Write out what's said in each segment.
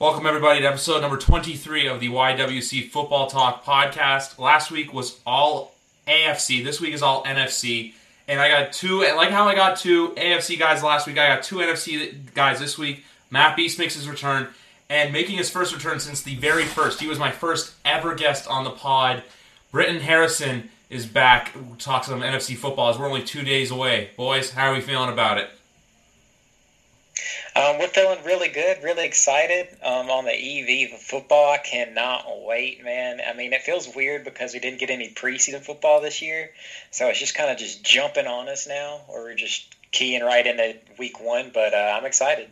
Welcome, everybody, to episode number 23 of the YWC Football Talk podcast. Last week was all AFC. This week is all NFC. And I got two, and like how I got two AFC guys last week, I got two NFC guys this week. Matt Beast makes his return, and making his first return since the very first. He was my first ever guest on the pod. Brittin Harrison is back. We'll talk some NFC football as we're only two days away. Boys, how are we feeling about it? Um, we're feeling really good, really excited um, on the EV football. I cannot wait, man. I mean, it feels weird because we didn't get any preseason football this year, so it's just kind of just jumping on us now, or we're just keying right into week one. But uh, I'm excited.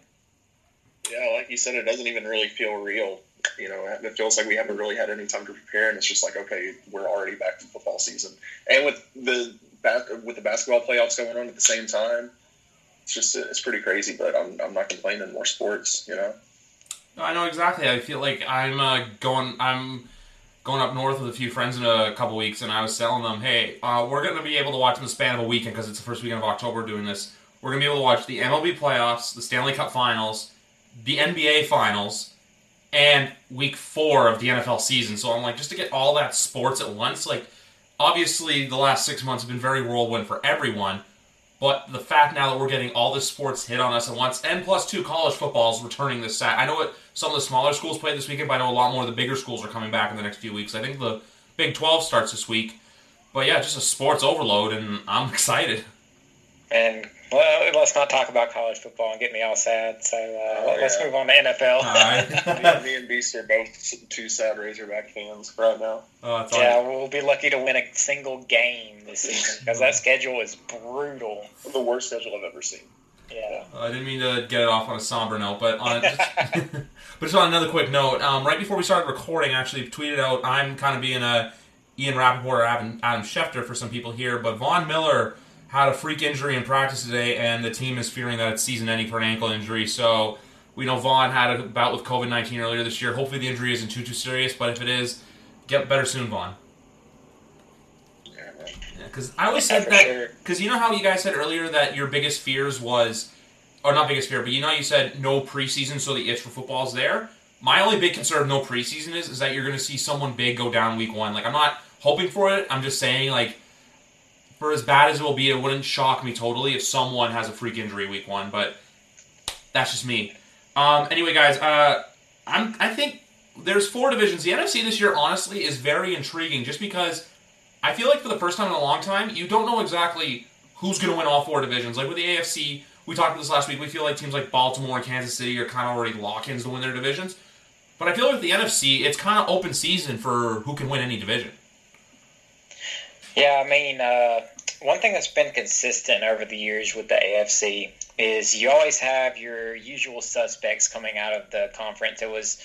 Yeah, like you said, it doesn't even really feel real. You know, it feels like we haven't really had any time to prepare, and it's just like, okay, we're already back to football season, and with the with the basketball playoffs going on at the same time it's just it's pretty crazy, but I'm I'm not complaining. More sports, you know. I know exactly. I feel like I'm uh, going. I'm going up north with a few friends in a couple weeks, and I was telling them, "Hey, uh, we're going to be able to watch in the span of a weekend because it's the first weekend of October doing this. We're going to be able to watch the MLB playoffs, the Stanley Cup Finals, the NBA Finals, and Week Four of the NFL season. So I'm like, just to get all that sports at once, like." Obviously, the last six months have been very whirlwind for everyone, but the fact now that we're getting all the sports hit on us at once, and plus two college footballs returning this Sat. I know what some of the smaller schools played this weekend, but I know a lot more of the bigger schools are coming back in the next few weeks. I think the Big 12 starts this week. But yeah, just a sports overload, and I'm excited. And well, let's not talk about college football and get me all sad. So uh, oh, let's yeah. move on to NFL. All right. me and Beast are both two sad Razorback fans right now. Oh, yeah, we'll be lucky to win a single game this season because that schedule is brutal. The worst schedule I've ever seen. Yeah. Uh, I didn't mean to get it off on a somber note, but on just, but just on another quick note, um, right before we started recording, I actually tweeted out I'm kind of being a Ian Rapoport or Adam, Adam Schefter for some people here, but Von Miller – had a freak injury in practice today, and the team is fearing that it's season ending for an ankle injury. So we know Von had a bout with COVID 19 earlier this year. Hopefully, the injury isn't too, too serious, but if it is, get better soon, Von. Because I always said that. Because you know how you guys said earlier that your biggest fears was, or not biggest fear, but you know you said no preseason, so the itch for football is there. My only big concern of no preseason is is that you're going to see someone big go down week one. Like I'm not hoping for it. I'm just saying like for as bad as it will be, it wouldn't shock me totally if someone has a freak injury week one, but that's just me. Um, anyway, guys, uh, I'm, I think there's four divisions. The NFC this year, honestly, is very intriguing just because I feel like for the first time in a long time, you don't know exactly who's going to win all four divisions. Like with the AFC, we talked about this last week. We feel like teams like Baltimore and Kansas City are kind of already lock-ins to win their divisions. But I feel like with the NFC, it's kind of open season for who can win any division. Yeah, I mean, uh, one thing that's been consistent over the years with the AFC is you always have your usual suspects coming out of the conference. It was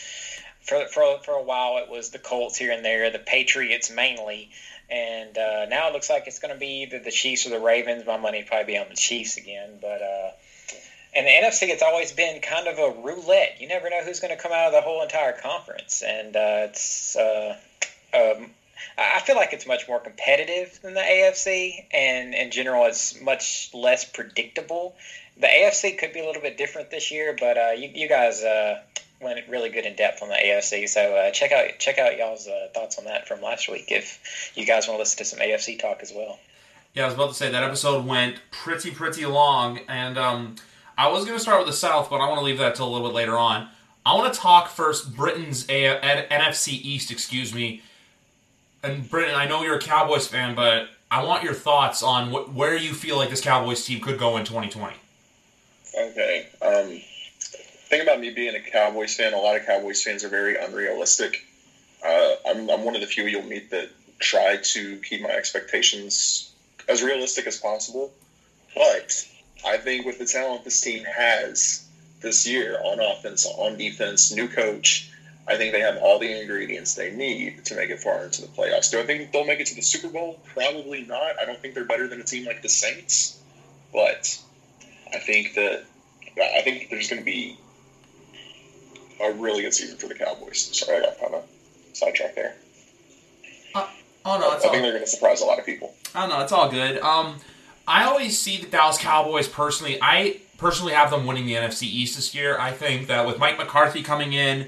for for for a while it was the Colts here and there, the Patriots mainly, and uh, now it looks like it's going to be either the Chiefs or the Ravens. My money probably be on the Chiefs again, but. Uh, and the NFC, it's always been kind of a roulette. You never know who's going to come out of the whole entire conference, and uh, it's uh, um, I feel like it's much more competitive than the AFC, and in general, it's much less predictable. The AFC could be a little bit different this year, but uh, you, you, guys uh, went really good in depth on the AFC. So uh, check out check out y'all's uh, thoughts on that from last week if you guys want to listen to some AFC talk as well. Yeah, I was about to say that episode went pretty pretty long, and um, I was going to start with the South, but I want to leave that till a little bit later on. I want to talk first Brittin's NFC East, excuse me and Brittin, I know you're a Cowboys fan, but I want your thoughts on what, where you feel like this Cowboys team could go in 2020. Okay. Um, thing about me being a Cowboys fan, a lot of Cowboys fans are very unrealistic. Uh, I'm, I'm one of the few you'll meet that try to keep my expectations as realistic as possible. But I think with the talent this team has this year on offense, on defense, new coach, I think they have all the ingredients they need to make it far into the playoffs. Do I think they'll make it to the Super Bowl? Probably not. I don't think they're better than a team like the Saints, but I think that I think there's going to be a really good season for the Cowboys. Sorry, I got kind of sidetracked there. Uh, oh no, I think they're going to surprise a lot of people. I don't know. It's all good. Um, I always see the Dallas Cowboys personally. I personally have them winning the NFC East this year. I think that with Mike McCarthy coming in,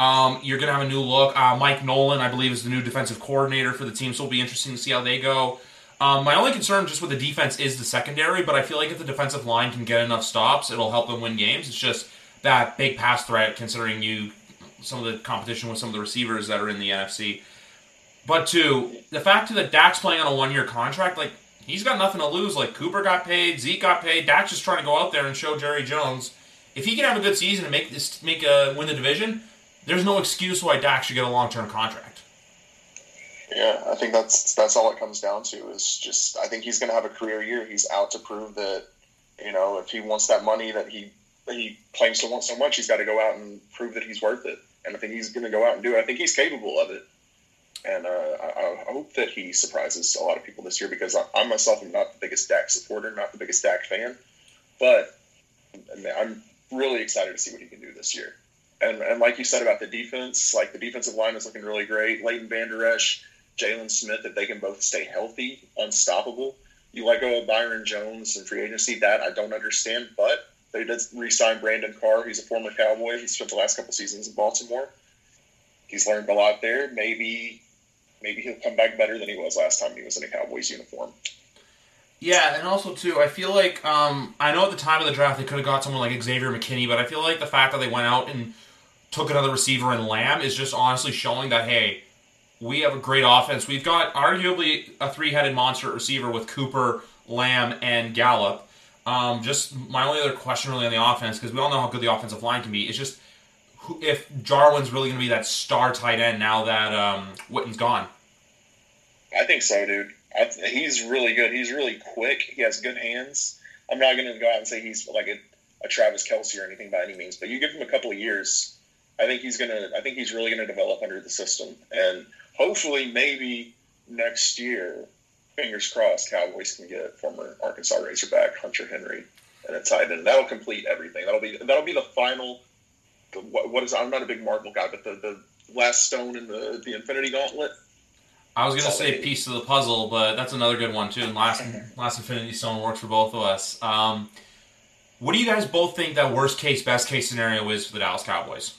um, you're going to have a new look. Uh, Mike Nolan, I believe, is the new defensive coordinator for the team, so it'll be interesting to see how they go. Um, my only concern just with the defense is the secondary, but I feel like if the defensive line can get enough stops, it'll help them win games. It's just that big pass threat, considering you some of the competition with some of the receivers that are in the NFC. But two, the fact that Dak's playing on a one year contract, like he's got nothing to lose. Like Cooper got paid, Zeke got paid. Dak's just trying to go out there and show Jerry Jones if he can have a good season and make this make a win the division. There's no excuse why Dak should get a long term contract. Yeah, I think that's that's all it comes down to is just I think he's going to have a career year. He's out to prove that you know if he wants that money that he that he claims to want so much, he's got to go out and prove that he's worth it. And I think he's going to go out and do it. I think he's capable of it. And uh, I, I, hope that he surprises a lot of people this year because I, I myself am not the biggest Dak supporter, not the biggest Dak fan, but I'm really excited to see what he can do this year. And, and like you said about the defense, like the defensive line is looking really great. Leighton Vander Esch, Jaylon Smith, if they can both stay healthy, unstoppable. You let go of Byron Jones and free agency, that I don't understand, but they did re-sign Brandon Carr. He's a former Cowboy. He spent the last couple seasons in Baltimore. He's learned a lot there. Maybe, maybe he'll come back better than he was last time he was in a Cowboys uniform. Yeah, and also too, I feel like um, I know at the time of the draft they could have got someone like Xavier McKinney, but I feel like the fact that they went out and took another receiver in Lamb is just honestly showing that hey, we have a great offense. We've got arguably a three-headed monster receiver with Cooper, Lamb, and Gallup. Um, just my only other question really on the offense, because we all know how good the offensive line can be, is just who, if Jarwin's really going to be that star tight end now that um, Witten's gone. I think so, dude. I, he's really good. He's really quick. He has good hands. I'm not going to go out and say he's like a, a Travis Kelce or anything by any means, but you give him a couple of years, I think he's gonna. I think he's really going to develop under the system, and hopefully, maybe next year, fingers crossed, Cowboys can get former Arkansas Razorback Hunter Henry and a tight end. That'll complete everything. That'll be that'll be the final. The, what, what is? I'm not a big Marvel guy, but the, the last stone in the the Infinity Gauntlet. I was gonna say piece of the puzzle, but that's another good one too. And last last Infinity Stone works for both of us. Um, what do you guys both think that worst case, best case scenario is for the Dallas Cowboys?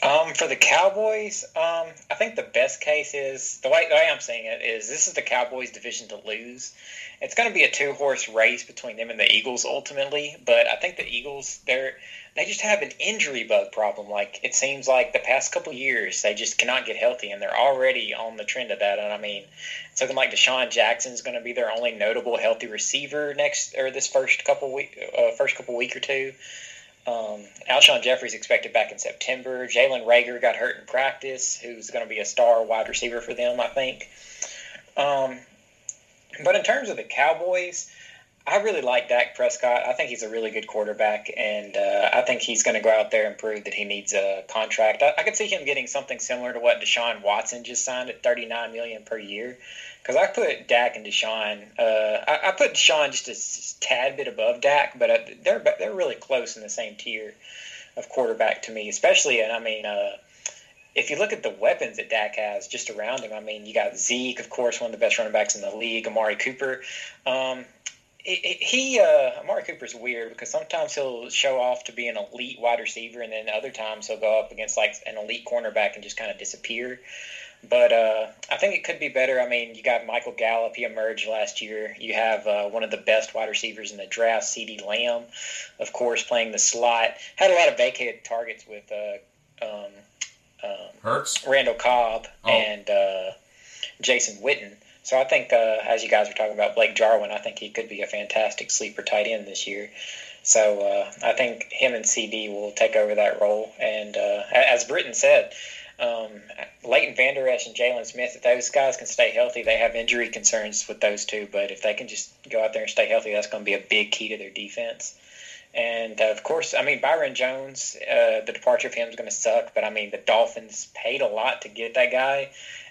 Um, for the Cowboys, um, I think the best case is the way, the way I'm seeing it is this is the Cowboys' division to lose. It's going to be a two horse race between them and the Eagles ultimately, but I think the Eagles they're they just have an injury bug problem. Like it seems like the past couple years they just cannot get healthy, and they're already on the trend of that. And I mean, looking like DeSean Jackson is going to be their only notable healthy receiver next or this first couple week uh, first couple week or two. Um, Alshon Jeffery's expected back in September. Jalen Reagor got hurt in practice, who's going to be a star wide receiver for them, I think. Um, but in terms of the Cowboys, I really like Dak Prescott. I think he's a really good quarterback, and uh, I think he's going to go out there and prove that he needs a contract. I, I could see him getting something similar to what Deshaun Watson just signed at thirty nine million per year. Because I put Dak and Deshaun, uh, I, I, put Deshaun just a tad bit above Dak, but uh, they're they're really close in the same tier of quarterback to me. Especially, and I mean, uh, if you look at the weapons that Dak has just around him, I mean, you got Zeke, of course, one of the best running backs in the league, Amari Cooper. Um, he uh, Amari Cooper's weird because sometimes he'll show off to be an elite wide receiver, and then other times he'll go up against like an elite cornerback and just kind of disappear. But uh, I think it could be better. I mean, you got Michael Gallup. He emerged last year. You have uh, one of the best wide receivers in the draft, CeeDee Lamb, of course, playing the slot. Had a lot of vacated targets with uh, um, um, Hurts, Randall Cobb, oh. and uh, Jason Witten. So I think, uh, as you guys were talking about Blake Jarwin, I think he could be a fantastic sleeper tight end this year. So uh, I think him and CeeDee will take over that role. And uh, as Brittin said, um, Leighton Vander Esch and Jaylon Smith, if those guys can stay healthy, they have injury concerns with those two. But if they can just go out there and stay healthy, that's going to be a big key to their defense. And uh, of course, I mean Byron Jones, uh, the departure of him is going to suck. But I mean the Dolphins paid a lot to get that guy,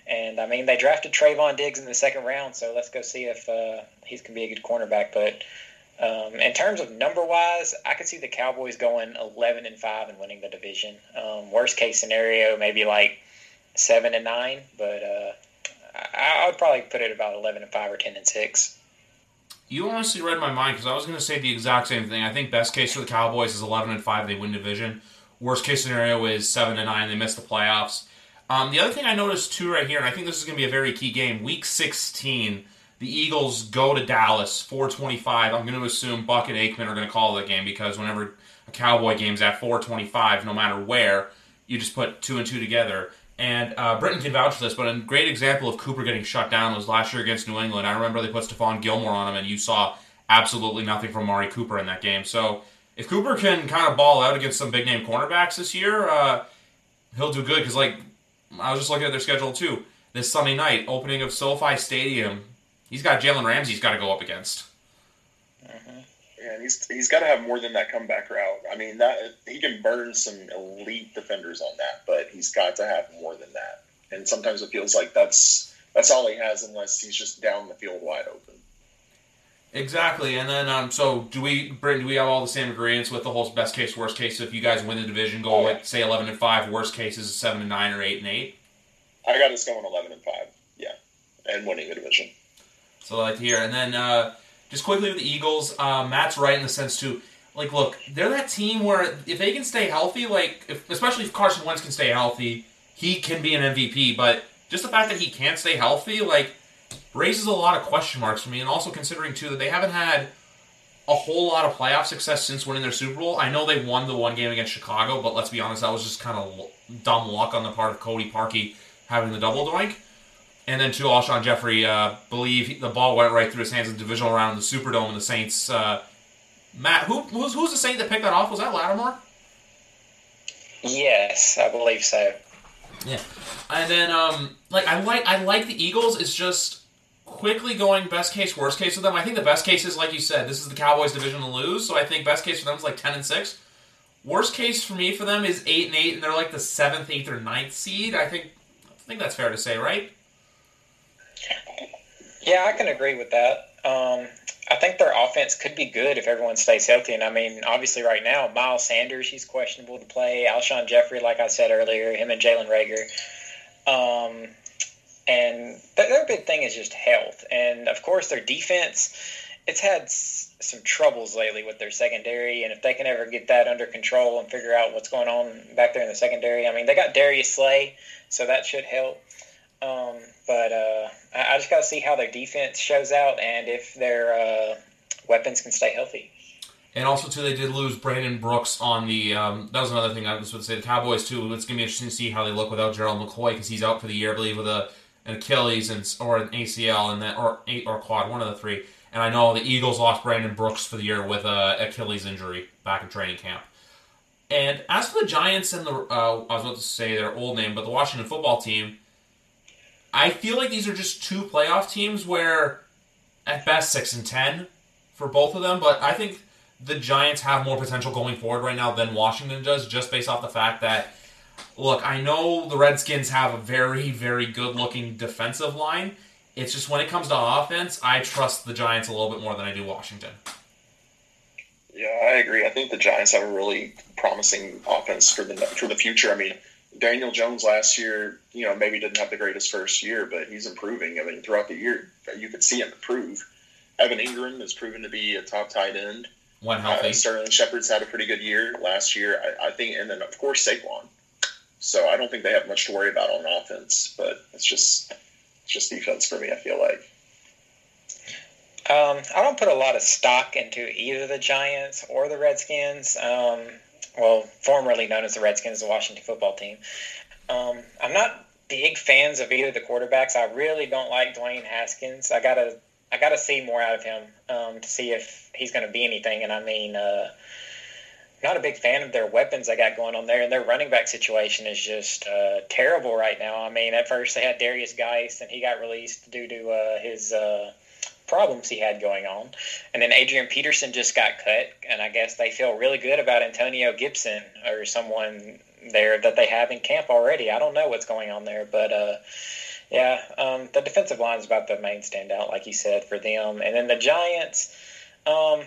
and I mean they drafted Trevon Diggs in the second round. So let's go see if uh, he's going to be a good cornerback. But um, in terms of number wise, I could see the Cowboys going eleven and five and winning the division. Um, worst case scenario, maybe like seven and nine, but uh, I, I would probably put it about eleven and five or ten and six. You honestly read my mind because I was going to say the exact same thing. I think best case for the Cowboys is eleven and five, they win division. Worst case scenario is seven and nine, they miss the playoffs. Um, the other thing I noticed too right here, and I think this is going to be a very key game, Week 16, the Eagles go to Dallas, 425. I'm going to assume Buck and Aikman are going to call the game because whenever a Cowboy game's at 425, no matter where, you just put two and two together. And uh, can vouch for this, but a great example of Cooper getting shut down was last year against New England. I remember they put Stephon Gilmore on him, and you saw absolutely nothing from Mari Cooper in that game. So if Cooper can kind of ball out against some big name cornerbacks this year, uh, he'll do good. Because like I was just looking at their schedule too. This Sunday night, opening of SoFi Stadium, he's got Jalen Ramsey. He's got to go up against. Mm-hmm. Yeah, and he's he's got to have more than that comeback route. I mean, that he can burn some elite defenders on that, but he's got to have more than that. And sometimes it feels like that's that's all he has, unless he's just down the field wide open. Exactly, and then um, so do we, Brittin? Do we have all the same agreements with the whole best case, worst case? If you guys win the division, go yeah. say eleven and five. Worst case is seven and nine or eight and eight. I got us going eleven and five. Yeah, and winning the division. So I like to hear, and then uh, just quickly with the Eagles, uh, Matt's right in the sense too. Like, look, they're that team where if they can stay healthy, like if, especially if Carson Wentz can stay healthy, he can be an MVP. But just the fact that he can't stay healthy, like raises a lot of question marks for me. And also considering too that they haven't had a whole lot of playoff success since winning their Super Bowl. I know they won the one game against Chicago, but let's be honest, that was just kind of dumb luck on the part of Cody Parkey having the double doink. And then to Alshon Jeffery, uh, believe the ball went right through his hands in the divisional round in the Superdome, and the Saints. Uh, Matt, who who's, who's the Saint that picked that off? Was that Lattimore? Yes, I believe so. Yeah, and then um, like I like I like the Eagles. It's just quickly going best case, worst case with them. I think the best case is like you said, this is the Cowboys division to lose. So I think best case for them is like ten and six. Worst case for me for them is eight and eight, and they're like the seventh, eighth, or ninth seed. I think I think that's fair to say, right? Yeah, I can agree with that. Um, I think their offense could be good if everyone stays healthy. And I mean, obviously, right now, Miles Sanders, he's questionable to play. Alshon Jeffery, like I said earlier, him and Jalen Reagor. Um, and their big thing is just health. And of course, their defense, it's had some troubles lately with their secondary. And if they can ever get that under control and figure out what's going on back there in the secondary, I mean, they got Darius Slay, so that should help. Um, but uh, I, just got to see how their defense shows out and if their uh, weapons can stay healthy. And also, too, they did lose Brandon Brooks on the. Um, that was another thing I was going to say. The Cowboys, too. It's going to be interesting to see how they look without Gerald McCoy because he's out for the year, I believe, with a an Achilles and or an ACL and that or eight or quad, one of the three. And I know the Eagles lost Brandon Brooks for the year with a Achilles injury back in training camp. And as for the Giants and the, uh, I was about to say their old name, but the Washington football team, I feel like these are just two playoff teams where, at best, six and ten for both of them. But I think the Giants have more potential going forward right now than Washington does, just based off the fact that look, I know the Redskins have a very, very good looking defensive line. It's just when it comes to offense, I trust the Giants a little bit more than I do Washington. Yeah, I agree. I think the Giants have a really promising offense for the for the future. I mean, Daniel Jones last year, you know, maybe didn't have the greatest first year, but he's improving. I mean, throughout the year, you could see him improve. Evan Engram has proven to be a top tight end. One healthy. Uh, Sterling Shepard's had a pretty good year last year. I, I think, and then of course Saquon. So I don't think they have much to worry about on offense, but it's just it's just defense for me. I feel like. Um, I don't put a lot of stock into either the Giants or the Redskins. Um, well, formerly known as the Redskins, the Washington football team. Um, I'm not big fans of either the quarterbacks. I really don't like Dwayne Haskins. I gotta I gotta see more out of him um, to see if he's going to be anything. And I mean, uh, not a big fan of their weapons they got going on there, and their running back situation is just uh, terrible right now. I mean, at first they had Derrius Guice, and he got released due to uh, his uh, problems he had going on. And then Adrian Peterson just got cut, and I guess they feel really good about Antonio Gibson or someone there that they have in camp already. I don't know what's going on there, but uh, yeah, um, the defensive line is about the main standout, like you said, for them. And then the Giants, um,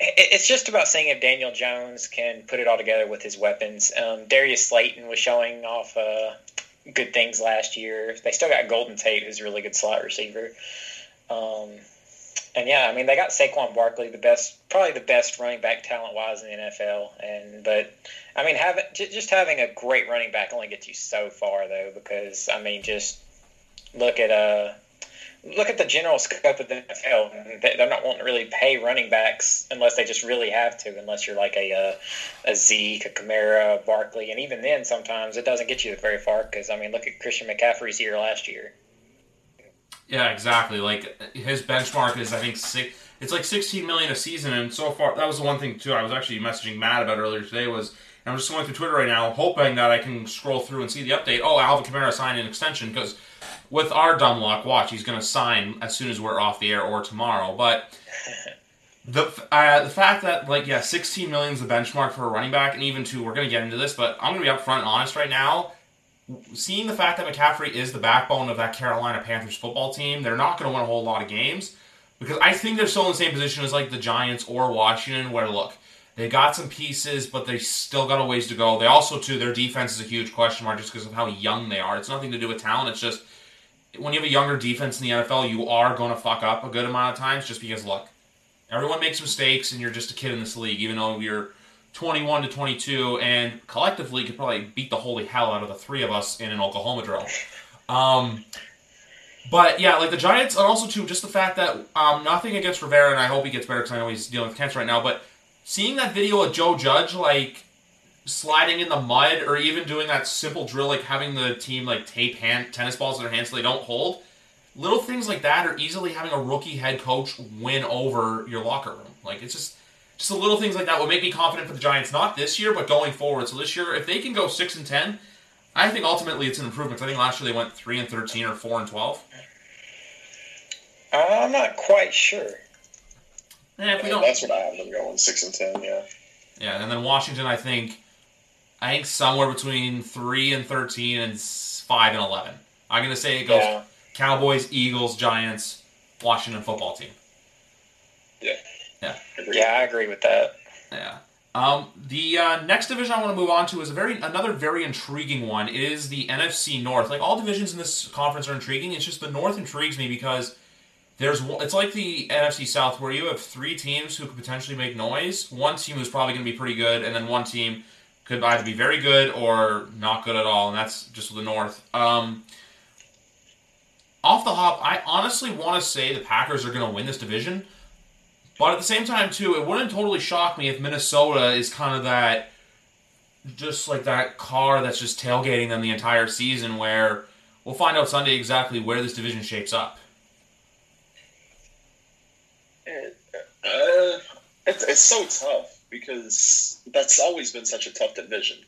it's just about seeing if Daniel Jones can put it all together with his weapons. Um, Darius Slayton was showing off uh, good things last year. They still got Golden Tate, who's a really good slot receiver. Um, and yeah, I mean they got Saquon Barkley, the best, probably the best running back talent wise in the NFL. And but I mean, having just having a great running back only gets you so far though, because I mean, just look at uh look at the general scope of the NFL. They're not wanting to really pay running backs unless they just really have to. Unless you're like a a, a Zeke, a Kamara, a Barkley, and even then, sometimes it doesn't get you very far. Because I mean, look at Christian McCaffrey's year last year. Yeah, exactly. Like his benchmark is, I think, six. It's like 16 million a season, and so far that was the one thing too. I was actually messaging Matt about earlier today. Was I'm just going through Twitter right now, hoping that I can scroll through and see the update. Oh, Alvin Kamara signed an extension because with our dumb luck, watch he's going to sign as soon as we're off the air or tomorrow. But the uh, the fact that like yeah, 16 million is the benchmark for a running back, and even to we're going to get into this, but I'm going to be upfront and honest right now seeing the fact that McCaffrey is the backbone of that Carolina Panthers football team, they're not going to win a whole lot of games because I think they're still in the same position as like the Giants or Washington, where look, they got some pieces, but they still got a ways to go. They also too their defense is a huge question mark just because of how young they are. It's nothing to do with talent. It's just when you have a younger defense in the NFL, you are going to fuck up a good amount of times just because look, everyone makes mistakes and you're just a kid in this league, even though you're 21 to 22, and collectively could probably beat the holy hell out of the three of us in an Oklahoma drill. Um, but yeah, like the Giants, and also too, just the fact that um, nothing against Rivera, and I hope he gets better because I know he's dealing with cancer right now. But seeing that video of Joe Judge like sliding in the mud, or even doing that simple drill, like having the team like tape hand tennis balls in their hands so they don't hold, little things like that are easily having a rookie head coach win over your locker room. Like it's just just the little things like that would make me confident for the Giants, not this year, but going forward. So this year, if they can go six and ten, I think ultimately it's an improvement. I think last year they went three and thirteen or four and twelve. Uh, I'm not quite sure. Yeah, if we don't, that's what I have them going six and ten. Yeah. Yeah, and then Washington, I think, I think somewhere between three and thirteen and five and eleven. I'm gonna say it goes yeah. Cowboys, Eagles, Giants, Washington football team. Yeah. Yeah. Yeah, I agree with that. Yeah. Um, the uh, next division I want to move on to is a very another very intriguing one. It is the NFC North. Like all divisions in this conference are intriguing. It's just the North intrigues me because there's it's like the NFC South where you have three teams who could potentially make noise. One team who's probably going to be pretty good, and then one team could either be very good or not good at all, and that's just the North. Um, off the hop, I honestly want to say the Packers are going to win this division but at the same time, too, it wouldn't totally shock me if Minnesota is kind of that, just like that car that's just tailgating them the entire season. Where we'll find out Sunday exactly where this division shapes up. Uh, it's, it's so tough because that's always been such a tough division.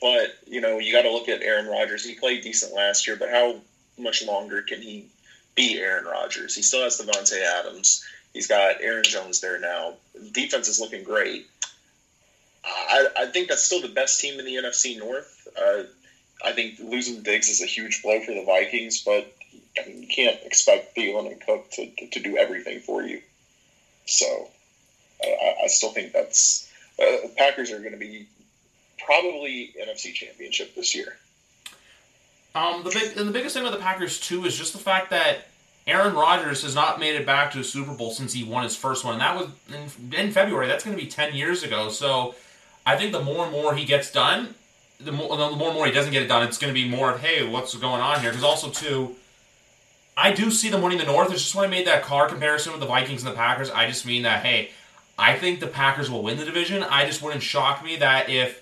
But you know, you got to look at Aaron Rodgers. He played decent last year, but how much longer can he be Aaron Rodgers? He still has Davante Adams. He's got Aaron Jones there now. Defense is looking great. I, I think that's still the best team in the NFC North. Uh, I think losing Diggs is a huge blow for the Vikings, but I mean, you can't expect Thielen and Cook to, to do everything for you. So I, I still think that's uh, Packers are going to be probably NFC Championship this year. Um, the big and the biggest thing with the Packers too is just the fact that Aaron Rodgers has not made it back to a Super Bowl since he won his first one, and that was in, in February. That's going to be ten years ago. So I think the more and more he gets done, the more, the more and more he doesn't get it done, it's going to be more of hey, what's going on here? Because also too, I do see them winning the North. It's just when I made that car comparison with the Vikings and the Packers, I just mean that hey, I think the Packers will win the division. I just wouldn't shock me that if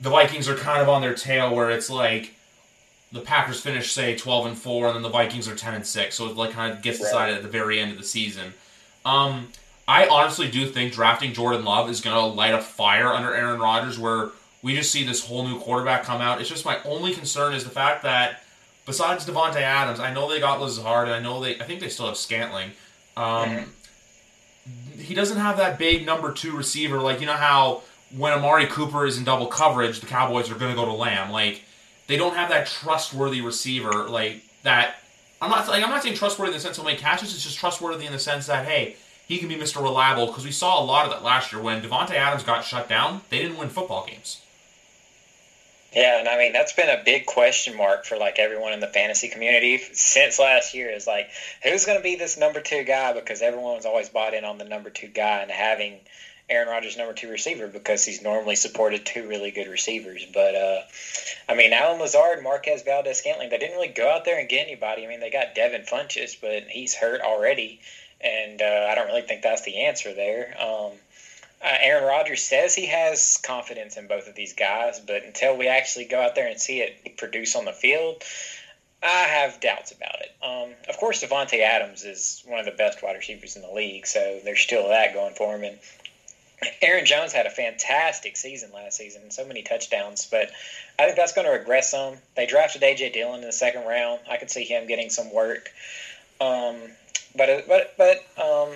the Vikings are kind of on their tail, where it's like the Packers finish say twelve and four, and then the Vikings are ten and six. So it like kind of gets decided at the very end of the season. Um, I honestly do think drafting Jordan Love is going to light a fire under Aaron Rodgers, where we just see this whole new quarterback come out. It's just my only concern is the fact that besides Davante Adams, I know they got Lazard, and I know they, I think they still have Scantling, Um, mm-hmm. He doesn't have that big number two receiver. Like, you know how when Amari Cooper is in double coverage, the Cowboys are going to go to Lamb. Like, they don't have that trustworthy receiver. Like, that. I'm not like I'm not saying trustworthy in the sense he'll make catches. It's just trustworthy in the sense that hey, he can be Mr. Reliable because we saw a lot of that last year when Davante Adams got shut down. They didn't win football games. Yeah, and I mean that's been a big question mark for like everyone in the fantasy community since last year. Is like who's going to be this number two guy because everyone's always bought in on the number two guy and having Aaron Rodgers number two receiver because he's normally supported two really good receivers. But uh, I mean, Allen Lazard, Marquez Valdes-Scantling, they didn't really go out there and get anybody. I mean, they got Devin Funchess, but he's hurt already, and uh, I don't really think that's the answer there. Um, uh, Aaron Rodgers says he has confidence in both of these guys, but until we actually go out there and see it produce on the field, I have doubts about it. Um, of course, Davante Adams is one of the best wide receivers in the league, so there's still that going for him. And Aaron Jones had a fantastic season last season, so many touchdowns, but I think that's going to regress some. They drafted AJ Dillon in the second round. I could see him getting some work. Um, but but but um,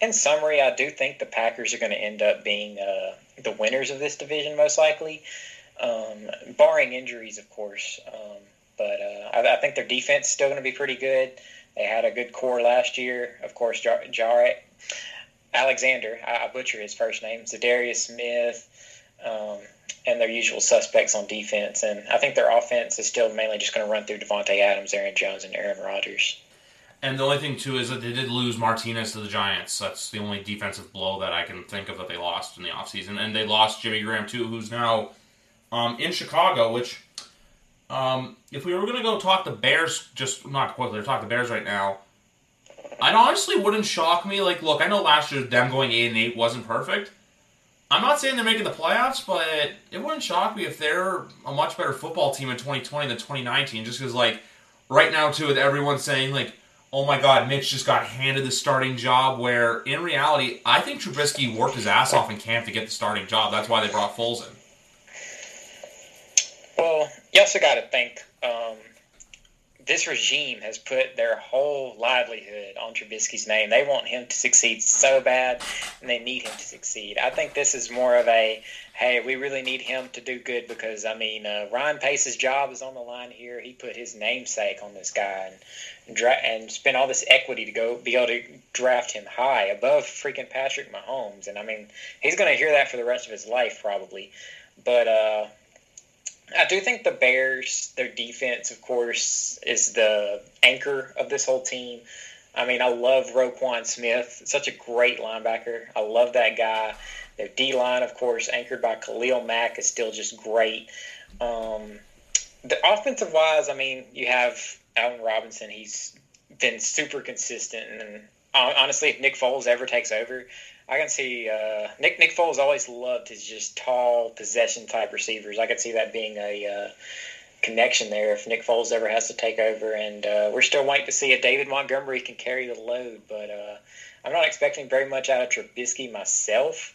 in summary, I do think the Packers are going to end up being uh, the winners of this division, most likely, um, barring injuries, of course. Um, but uh, I, I, think their defense is still going to be pretty good. They had a good core last year. Of course, Jar- Jar- Alexander, I, I, butcher his first name, Za'Darius Smith, um, and their usual suspects on defense. And I think their offense is still mainly just going to run through Davante Adams, Aaron Jones, and Aaron Rodgers. And the only thing too is that they did lose Martinez to the Giants. That's the only defensive blow that I can think of that they lost in the offseason. And they lost Jimmy Graham too, who's now um, in Chicago. Which, um, if we were going to go talk the Bears, just not quickly, talk the Bears right now. I honestly wouldn't shock me. Like, look, I know last year them going eight and eight wasn't perfect. I'm not saying they're making the playoffs, but it wouldn't shock me if they're a much better football team in 2020 than 2019. Just because, like, right now too, with everyone saying like oh my God, Mitch just got handed the starting job. Where in reality, I think Trubisky worked his ass off in camp to get the starting job. That's why they brought Foles in. Well, you also got to think um, this regime has put their whole livelihood on Trubisky's name. They want him to succeed so bad, and they need him to succeed. I think this is more of a hey, we really need him to do good because I mean, uh, Ryan Pace's job is on the line here. He put his namesake on this guy and dra- and spent all this equity to go be able to draft him high above freaking Patrick Mahomes. And I mean, he's going to hear that for the rest of his life probably. But uh, I do think the Bears, their defense, of course, is the anchor of this whole team. I mean, I love Roquan Smith. Such a great linebacker. I love that guy. Their D line, of course, anchored by Khalil Mack, is still just great. Um, the offensive wise, I mean, you have Allen Robinson. He's been super consistent, and honestly, if Nick Foles ever takes over, I can see uh, Nick Nick Foles always loved his just tall possession type receivers. I could see that being a uh, connection there if Nick Foles ever has to take over. And uh, we're still waiting to see if David Montgomery can carry the load, but uh, I'm not expecting very much out of Trubisky myself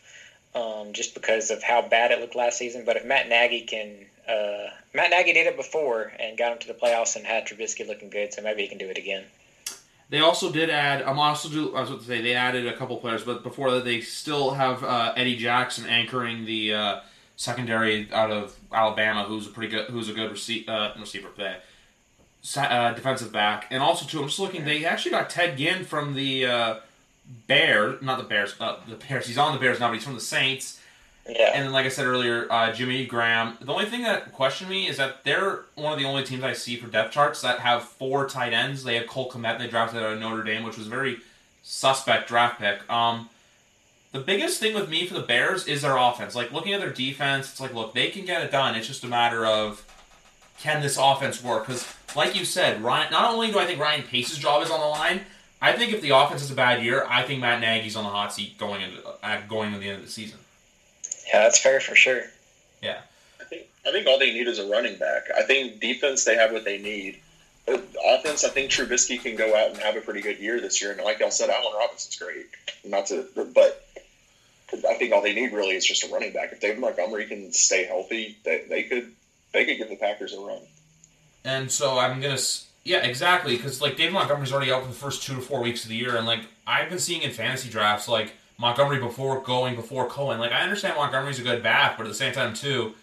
um, just because of how bad it looked last season. But if Matt Nagy can, uh, Matt Nagy did it before and got him to the playoffs and had Trubisky looking good, so maybe he can do it again. They also did add. I'm also do. I was about to say they added a couple players, but before that, they still have uh, Eddie Jackson anchoring the uh, secondary out of Alabama, who's a pretty good, who's a good rece- uh, receiver play, uh, defensive back, and also too. I'm just looking. They actually got Ted Ginn from the uh, Bears, not the Bears, uh, the Bears. He's on the Bears now, but he's from the Saints. Yeah. And then, like I said earlier, uh, Jimmy Graham. The only thing that questioned me is that they're one of the only teams I see for depth charts that have four tight ends. They have Cole Kmet, they drafted out of Notre Dame, which was a very suspect draft pick. Um, the biggest thing with me for the Bears is their offense. Like looking at their defense, it's like, look, they can get it done. It's just a matter of can this offense work? Because, like you said, Ryan. Not only do I think Ryan Pace's job is on the line, I think if the offense is a bad year, I think Matt Nagy's on the hot seat going into uh, going to the end of the season. Yeah, that's fair for sure. Yeah, I think I think all they need is a running back. I think defense they have what they need. offense, I think Trubisky can go out and have a pretty good year this year. And like y'all said, Allen Robinson's great. Not to, but I think all they need really is just a running back. If David Montgomery can stay healthy, they, they could they could give the Packers a run. And so I'm gonna Yeah, exactly. Because like David Montgomery's already out for the first two to four weeks of the year, and like I've been seeing in fantasy drafts, like Montgomery before going before Cohen. Like I understand Montgomery's a good back, but at the same time too,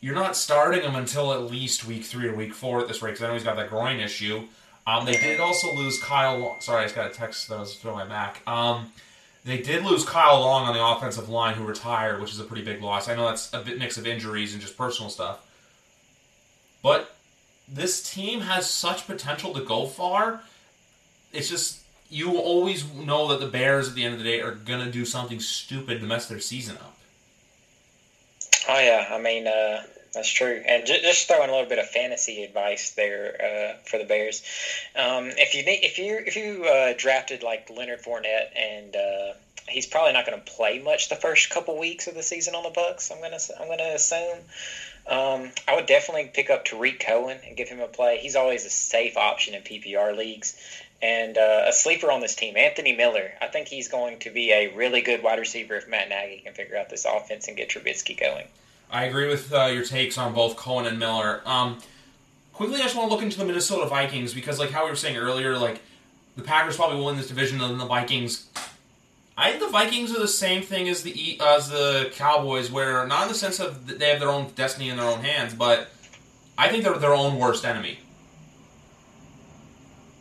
you're not starting him until at least week three or week four at this rate. Because I know he's got that groin issue. Um, they did also lose Kyle. Long. Sorry, I just got a text that was through my Mac. Um, they did lose Kyle Long on the offensive line, who retired, which is a pretty big loss. I know that's a bit mix of injuries and just personal stuff, but this team has such potential to go far. It's just you always know that the Bears at the end of the day are gonna do something stupid to mess their season up. Oh yeah, I mean uh, that's true. And just, just throwing a little bit of fantasy advice there uh, for the Bears. Um, if you if you if you uh, drafted like Leonard Fournette and uh, he's probably not going to play much the first couple weeks of the season on the Bucs. I'm gonna I'm gonna assume. Um, I would definitely pick up Tarik Cohen and give him a play. He's always a safe option in PPR leagues. And uh, a sleeper on this team, Anthony Miller. I think he's going to be a really good wide receiver if Matt Nagy can figure out this offense and get Trubisky going. I agree with uh, your takes on both Cohen and Miller. Um, quickly, I just want to look into the Minnesota Vikings because, like how we were saying earlier, like the Packers probably will win this division, and the Vikings. I think the Vikings are the same thing as the as the Cowboys, where not in the sense of they have their own destiny in their own hands, but I think they're their own worst enemy.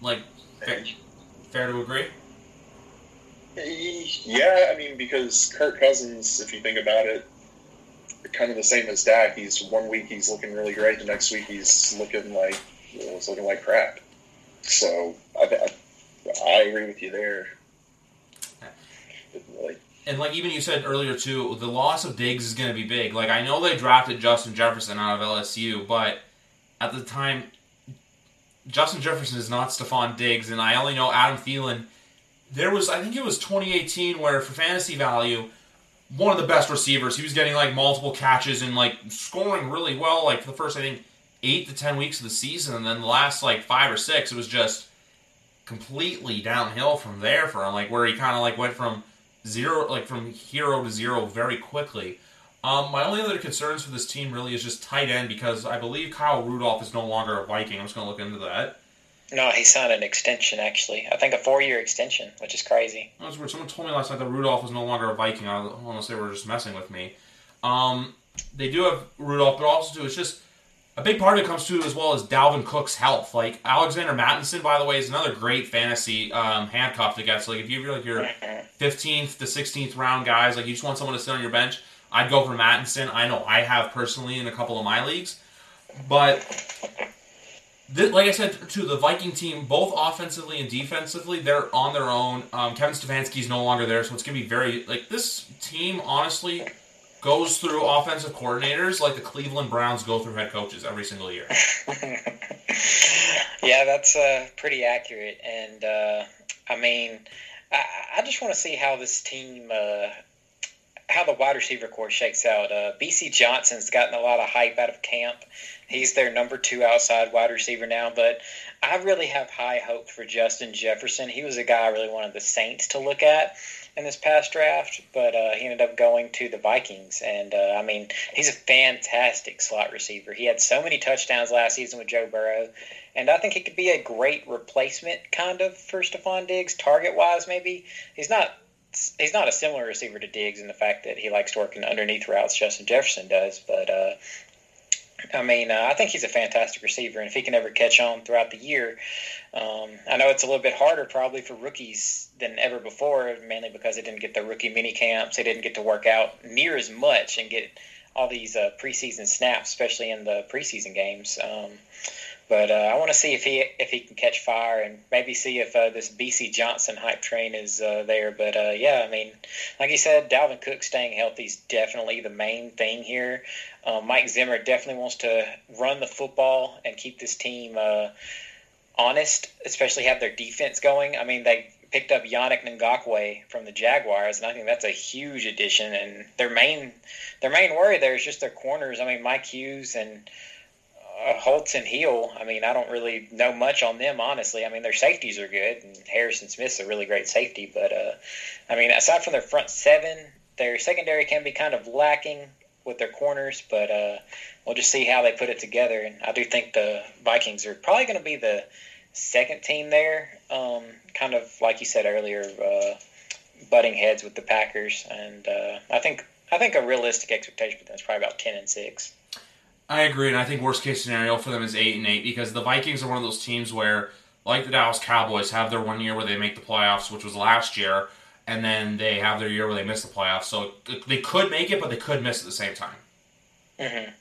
Like, fair, fair to agree. Yeah, I mean, because Kirk Cousins, if you think about it, kind of the same as Dak. He's one week he's looking really great, the next week he's looking like you know, it's looking like crap. So I, I, I agree with you there. And like even you said earlier too, the loss of Diggs is going to be big. Like I know they drafted Justin Jefferson out of LSU, but at the time, Justin Jefferson is not Stefon Diggs, and I only know Adam Thielen. There was I think it was 2018 where for fantasy value one of the best receivers. He was getting like multiple catches and like scoring really well. Like for the first, I think, eight to ten weeks of the season, and then the last like five or six, it was just completely downhill from there for him. Like where he kind of like went from zero, like from hero to zero very quickly. Um, my only other concerns for this team really is just tight end because I believe Kyle Rudolph is no longer a Viking. I'm just going to look into that. No, he signed an extension actually. I think a four-year extension, which is crazy. That's weird. Someone told me last night that Rudolph was no longer a Viking, unless they were just messing with me. Um, they do have Rudolph, but also too, it's just a big part of it comes to as well as Dalvin Cook's health. Like Alexander Mattison, by the way, is another great fantasy um, handcuff to get. So like if you're like your fifteenth to sixteenth round guys, like you just want someone to sit on your bench, I'd go for Mattison. I know I have personally in a couple of my leagues, but this, like I said to the Viking team, both offensively and defensively, they're on their own. Um, Kevin Stefanski's no longer there, so it's gonna be very like this team. Honestly, goes through offensive coordinators like the Cleveland Browns go through head coaches every single year. yeah, that's uh, pretty accurate, and uh, I mean, I, I just want to see how this team. Uh, how the wide receiver core shakes out. Uh, Bisi Johnson's gotten a lot of hype out of camp. He's their number two outside wide receiver now, but I really have high hope for Justin Jefferson. He was a guy I really wanted the Saints to look at in this past draft, but uh, he ended up going to the Vikings. And uh, I mean, he's a fantastic slot receiver. He had so many touchdowns last season with Joe Burrow, and I think he could be a great replacement, kind of, for Stefon Diggs, target wise, maybe. He's not he's not a similar receiver to Diggs in the fact that he likes to work in underneath routes Justin Jefferson does, but uh, I mean, uh, I think he's a fantastic receiver, and if he can ever catch on throughout the year, um, I know it's a little bit harder probably for rookies than ever before, mainly because they didn't get the rookie mini camps, they didn't get to work out near as much and get all these uh, preseason snaps, especially in the preseason games. Um, but uh, I want to see if he if he can catch fire and maybe see if uh, this Bisi Johnson hype train is uh, there. But uh, yeah, I mean, like you said, Dalvin Cook staying healthy is definitely the main thing here. Um, Mike Zimmer definitely wants to run the football and keep this team uh, honest, especially have their defense going. I mean, they picked up Yannick Ngakoue from the Jaguars, and I think that's a huge addition. And their main their main worry there is just their corners. I mean, Mike Hughes and Holtz and Hill, I mean, I don't really know much on them, honestly. I mean, their safeties are good, and Harrison Smith's a really great safety. But, uh, I mean, aside from their front seven, their secondary can be kind of lacking. with their corners, but uh, we'll just see how they put it together. And I do think the Vikings are probably going to be the second team there, um, kind of like you said earlier, uh, butting heads with the Packers. And uh, I think I think a realistic expectation for them is probably about ten and six. I agree, and I think worst case scenario for them is eight and eight because the Vikings are one of those teams where, like the Dallas Cowboys, have their one year where they make the playoffs, which was last year, and then they have their year where they miss the playoffs. So they could make it, but they could miss at the same time. Mm-hmm.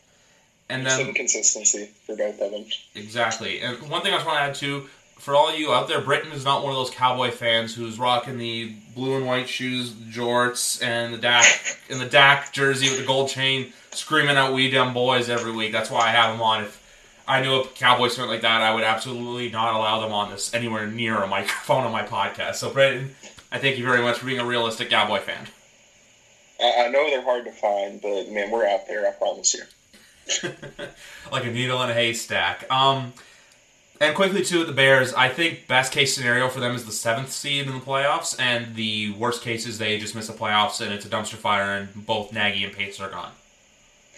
And then Some consistency for both of them. Exactly. And one thing I just want to add too, for all you out there, Brittin is not one of those cowboy fans who's rocking the blue and white shoes, the jorts, and the Dak and the Dak jersey with the gold chain, screaming out "We Dem Boyz" every week. That's why I have them on. If I knew a Cowboys fan like that, I would absolutely not allow them on this anywhere near a microphone on my podcast. So, Brittin, I thank you very much for being a realistic Cowboy fan. I, I know they're hard to find, but man, we're out there. I promise you. like a needle in a haystack. Um, and quickly too, the Bears. I think best case scenario for them is the seventh seed in the playoffs, and the worst case is they just miss the playoffs and it's a dumpster fire, and both Nagy and Pace are gone.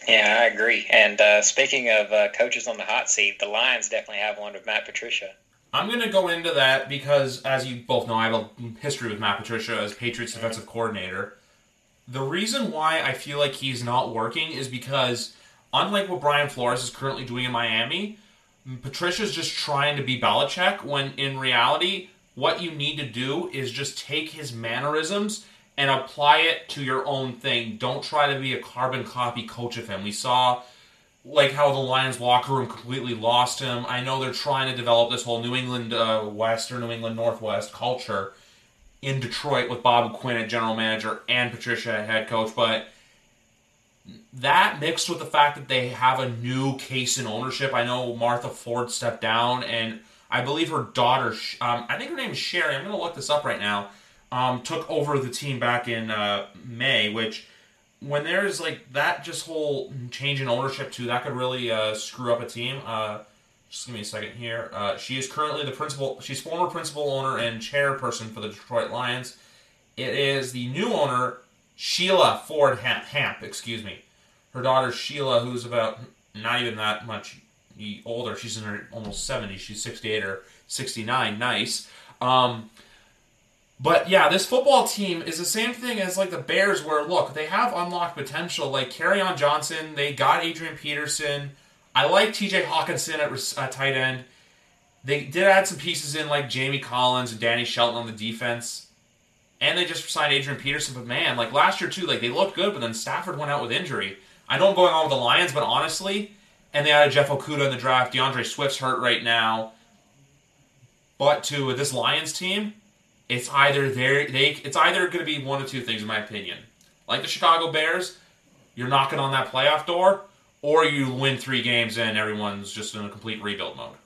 Yeah, I agree. And uh, speaking of uh, coaches on the hot seat, the Lions definitely have one with Matt Patricia. I'm going to go into that because, as you both know, I have a history with Matt Patricia as Patriots defensive coordinator. The reason why I feel like he's not working is because, unlike what Brian Flores is currently doing in Miami, Patricia's just trying to be Belichick when in reality, what you need to do is just take his mannerisms and apply it to your own thing. Don't try to be a carbon copy coach of him. We saw like how the Lions locker room completely lost him. I know they're trying to develop this whole New England uh, West or New England Northwest culture in Detroit with Bob Quinn at general manager and Patricia at head coach, but that mixed with the fact that they have a new case in ownership. I know Martha Ford stepped down, and I believe her daughter, um, I think her name is Sherry. I'm going to look this up right now. Um, took over the team back in uh, May, which when there's like that, just whole change in ownership too, that could really uh, screw up a team. Uh, just give me a second here. Uh, she is currently the principal. She's former principal owner and chairperson for the Detroit Lions. It is the new owner, Sheila Ford Hamp. Hamp excuse me. Her daughter Sheila, who's about not even that much older. She's in her almost 70. She's 68 or 69. Nice. Um, but yeah, this football team is the same thing as like the Bears, where look, they have unlocked potential. Like Kerryon Johnson, they got Adrian Peterson. I like T.J. Hockenson at tight end. They did add some pieces in like Jamie Collins and Danny Shelton on the defense, and they just signed Adrian Peterson. But man, like last year too, like they looked good, but then Stafford went out with injury. I know I'm going on with the Lions, but honestly, and they added Jeff Okudah in the draft. D'Andre Swift's hurt right now. But to this Lions team, it's either they they it's either going to be one of two things in my opinion. Like the Chicago Bears, you're knocking on that playoff door, or you win three games and everyone's just in a complete rebuild mode.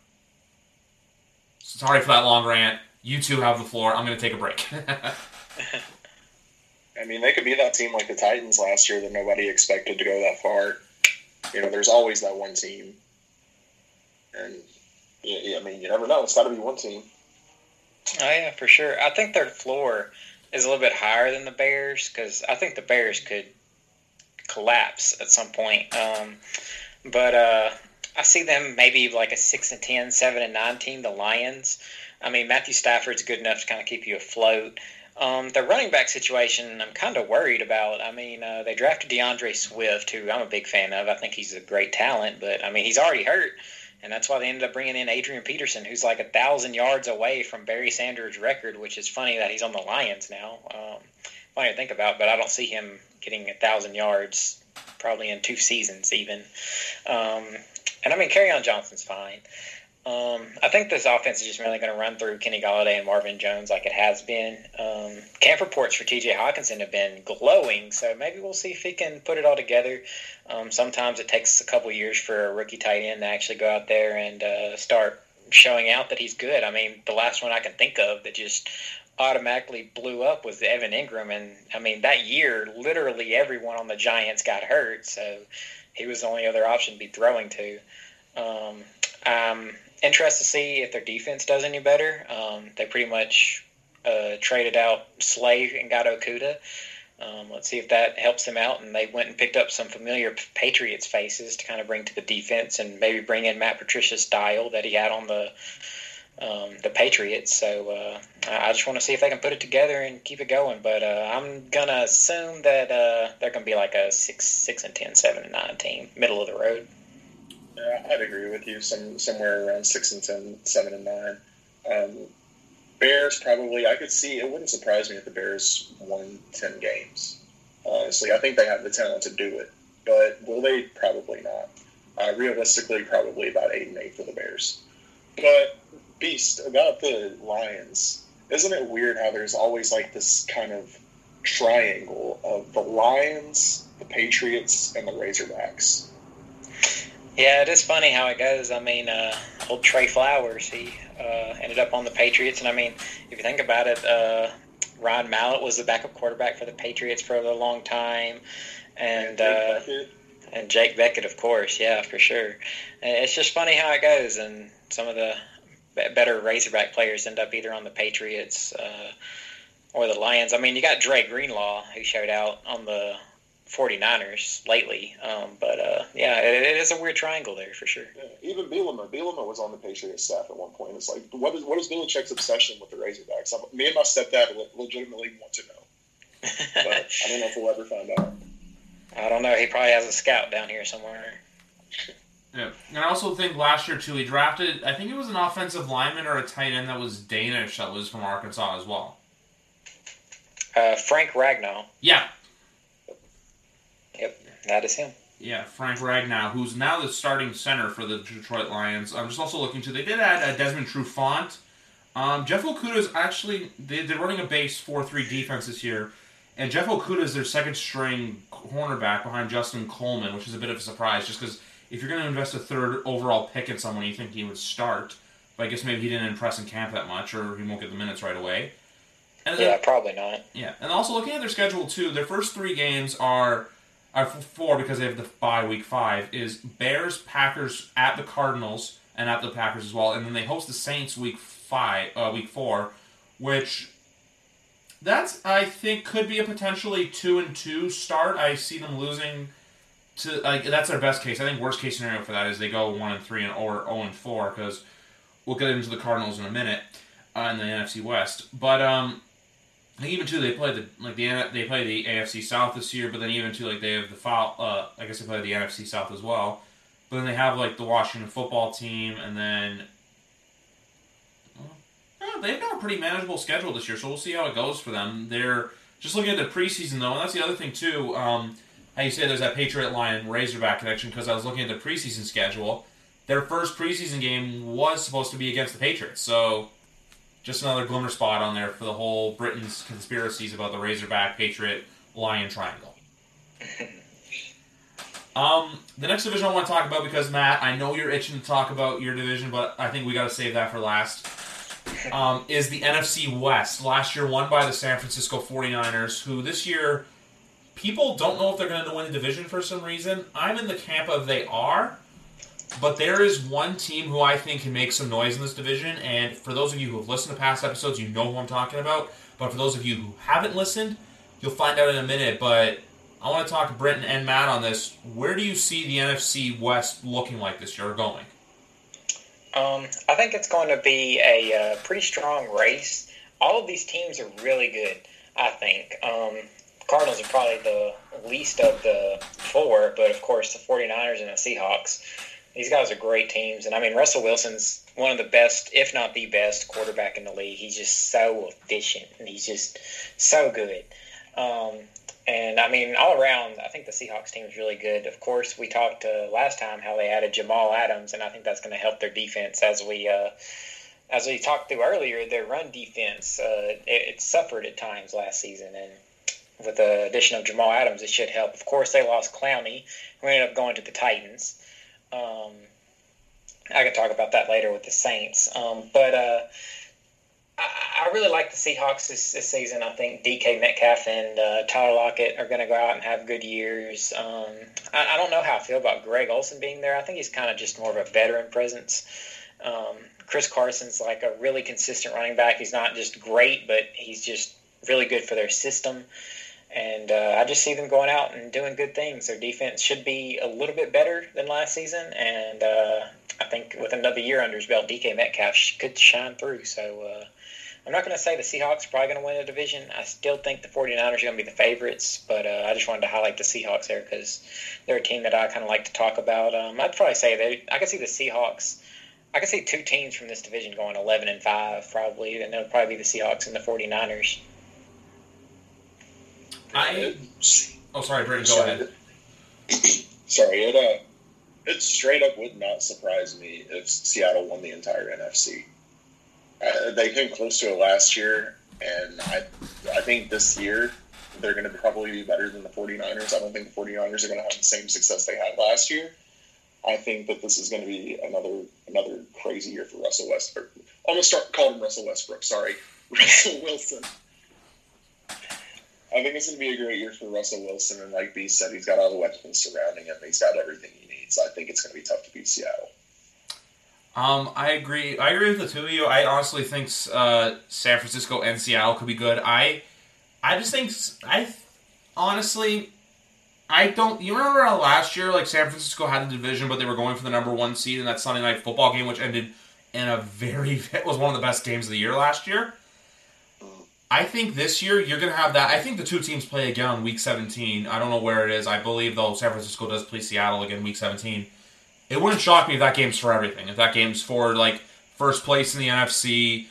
Sorry for that long rant. You two have the floor. I'm going to take a break. I mean, they could be that team like the Titans last year that nobody expected to go that far. You know, there's always that one team, and yeah, I mean, you never know. It's got to be one team. Oh yeah, for sure. I think their floor is a little bit higher than the Bears because I think the Bears could collapse at some point. Um, but uh, I see them maybe like a six and 10, 7 and nine team. The Lions. I mean, Matthew Stafford's good enough to kind of keep you afloat. Um, the running back situation, I'm kind of worried about. I mean, uh, they drafted D'Andre Swift, who I'm a big fan of. I think he's a great talent, but I mean, he's already hurt and that's why they ended up bringing in Adrian Peterson, who's like a thousand yards away from Barry Sanders' record, which is funny that he's on the Lions now. Um, funny to think about, but I don't see him getting a thousand yards probably in two seasons even. Um, and I mean, Kerryon Johnson's fine. Um, I think this offense is just really going to run through Kenny Golladay and Marvin Jones like it has been. Um, camp reports for T.J. Hockenson have been glowing, so maybe we'll see if he can put it all together. Um, sometimes it takes a couple years for a rookie tight end to actually go out there and uh, start showing out that he's good. I mean, the last one I can think of that just automatically blew up was Evan Engram, and I mean that year, literally everyone on the Giants got hurt, so he was the only other option to be throwing to. Um, I'm interested to see if their defense does any better. Um, they pretty much uh, traded out Slay and got Okudah. Um, let's see if that helps them out. And they went and picked up some familiar Patriots faces to kind of bring to the defense and maybe bring in Matt Patricia's style that he had on the um, the Patriots. So uh, I just want to see if they can put it together and keep it going. But uh, I'm gonna assume that uh, they're gonna be like a six, six and 10, 7 and nine team, middle of the road. Yeah, I'd agree with you. Some somewhere around six and 10, 7 and nine. Um, Bears probably. I could see. It wouldn't surprise me if the Bears won ten games. Honestly, I think they have the talent to do it, but will they? Probably not. Uh, realistically, probably about eight and eight for the Bears. But Beast about the Lions. Isn't it weird how there's always like this kind of triangle of the Lions, the Patriots, and the Razorbacks? Yeah, it is funny how it goes. I mean, uh, old Trey Flowers, he uh, ended up on the Patriots, and I mean, if you think about it, uh, Ryan Mallett was the backup quarterback for the Patriots for a long time, and uh, and Jake Bequette, of course, yeah, for sure. And it's just funny how it goes, and some of the better Razorback players end up either on the Patriots uh, or the Lions. I mean, you got Dre Greenlaw who showed out on the 49ers lately. Um, but uh, yeah, it, it is a weird triangle there for sure. Yeah, even Bielema, Bielema was on the Patriots staff at one point. It's like, what is what is Belichick's obsession with the Razorbacks? I'm, me and my stepdad legitimately want to know, but I don't know if we'll ever find out. I don't know. He probably has a scout down here somewhere. Yeah, and I also think last year too he drafted. I think it was an offensive lineman or a tight end that was Danish that was from Arkansas as well. Uh, Frank Ragnow. Yeah, Yep, that is him. Yeah, Frank Ragnow, who's now the starting center for the Detroit Lions. I'm just also looking to. They did add uh, Desmond Trufant. Um, Jeff Okudah is actually they, they're running a base four three defense this year, and Jeff Okudah is their second string cornerback behind Justin Coleman, which is a bit of a surprise, just because if you're going to invest a third overall pick in someone, you think he would start. But I guess maybe he didn't impress in camp that much, or he won't get the minutes right away. And yeah, then, probably not. Yeah, and also looking at their schedule too, their first three games are uh, four because they have the bye week five is Bears, Packers at the Cardinals and at the Packers as well, and then they host the Saints week five, uh, week four, which that's I think could be a potentially two and two start. I see them losing to like that's their best case. I think worst case scenario for that is they go one and three and or zero and four because we'll get into the Cardinals in a minute uh, in the NFC West, but um even too they play the like the they play the AFC South this year, but then even too like they have the. Uh, I guess they play the NFC South as well. But then they have like the Washington football team, and then well, they've got a pretty manageable schedule this year. So we'll see how it goes for them. They're just looking at the preseason though, and that's the other thing too. Um, how you say there's that Patriot Lion Razorback connection because I was looking at the preseason schedule. Their first preseason game was supposed to be against the Patriots, so just another glimmer spot on there for the whole Brittin's conspiracies about the Razorback Patriot Lion triangle. Um, the next division I want to talk about because Matt, I know you're itching to talk about your division, but I think we got to save that for last. Um, is the NFC West. Last year won by the San Francisco 49ers, who this year people don't know if they're going to win the division for some reason. I'm in the camp of they are, but there is one team who I think can make some noise in this division, and for those of you who have listened to past episodes, you know who I'm talking about. But for those of you who haven't listened, you'll find out in a minute. But I want to talk to Brittin and Matt on this. Where do you see the NFC West looking like this year going? Um, I think it's going to be a uh, pretty strong race. All of these teams are really good, I think. Um, Cardinals are probably the least of the four, but of course the 49ers and the Seahawks these guys are great teams, and I mean Russell Wilson's one of the best, if not the best, quarterback in the league. He's just so efficient, and he's just so good. Um, and I mean, all around, I think the Seahawks team is really good. Of course, we talked uh, last time how they added Jamal Adams, and I think that's going to help their defense as we. Uh, as we talked through earlier, their run defense uh, it, it suffered at times last season, and with the addition of Jamal Adams, it should help. Of course, they lost Clowney, who ended up going to the Titans. Um, I can talk about that later with the Saints. Um, but uh, I, I, really like the Seahawks this, this, season. I think DK Metcalf and uh, Tyler Lockett are going to go out and have good years. Um, I, I, don't know how I feel about Greg Olsen being there. I think he's kind of just more of a veteran presence. Um, Chris Carson's like a really consistent running back. He's not just great, but he's just really good for their system. And uh, I just see them going out and doing good things. Their defense should be a little bit better than last season, and uh, I think with another year under his belt, DK Metcalf could shine through. So uh, I'm not going to say the Seahawks are probably going to win the division. I still think the 49ers are going to be the favorites, but uh, I just wanted to highlight the Seahawks there because they're a team that I kind of like to talk about. Um, I'd probably say they, I could see the Seahawks. I could see two teams from this division going 11 and 5 probably, and it'll probably be the Seahawks and the 49ers. I. Oh, sorry, Brandon. Go ahead. sorry, it uh, it straight up would not surprise me if Seattle won the entire NFC. Uh, they came close to it last year, and I, I think this year they're going to probably be better than the 49ers. I don't think the 49ers are going to have the same success they had last year. I think that this is going to be another another crazy year for Russell Westbrook. Almost start called him Russell Westbrook. Sorry, Russell Wilson. I think it's going to be a great year for Russell Wilson, and like B said, he's got all the weapons surrounding him. He's got everything he needs. I think it's going to be tough to beat Seattle. Um, I agree. I agree with the two of you. I honestly think uh, San Francisco and Seattle could be good. I, I just think I, honestly, I don't. You remember last year, like San Francisco had the division, but they were going for the number one seed in that Sunday night football game, which ended in a very. It was one of the best games of the year last year. I think this year you're going to have that. I think the two teams play again on week 17. I don't know where it is. I believe though San Francisco does play Seattle again week 17. It wouldn't shock me if that game's for everything. If that game's for like first place in the NFC,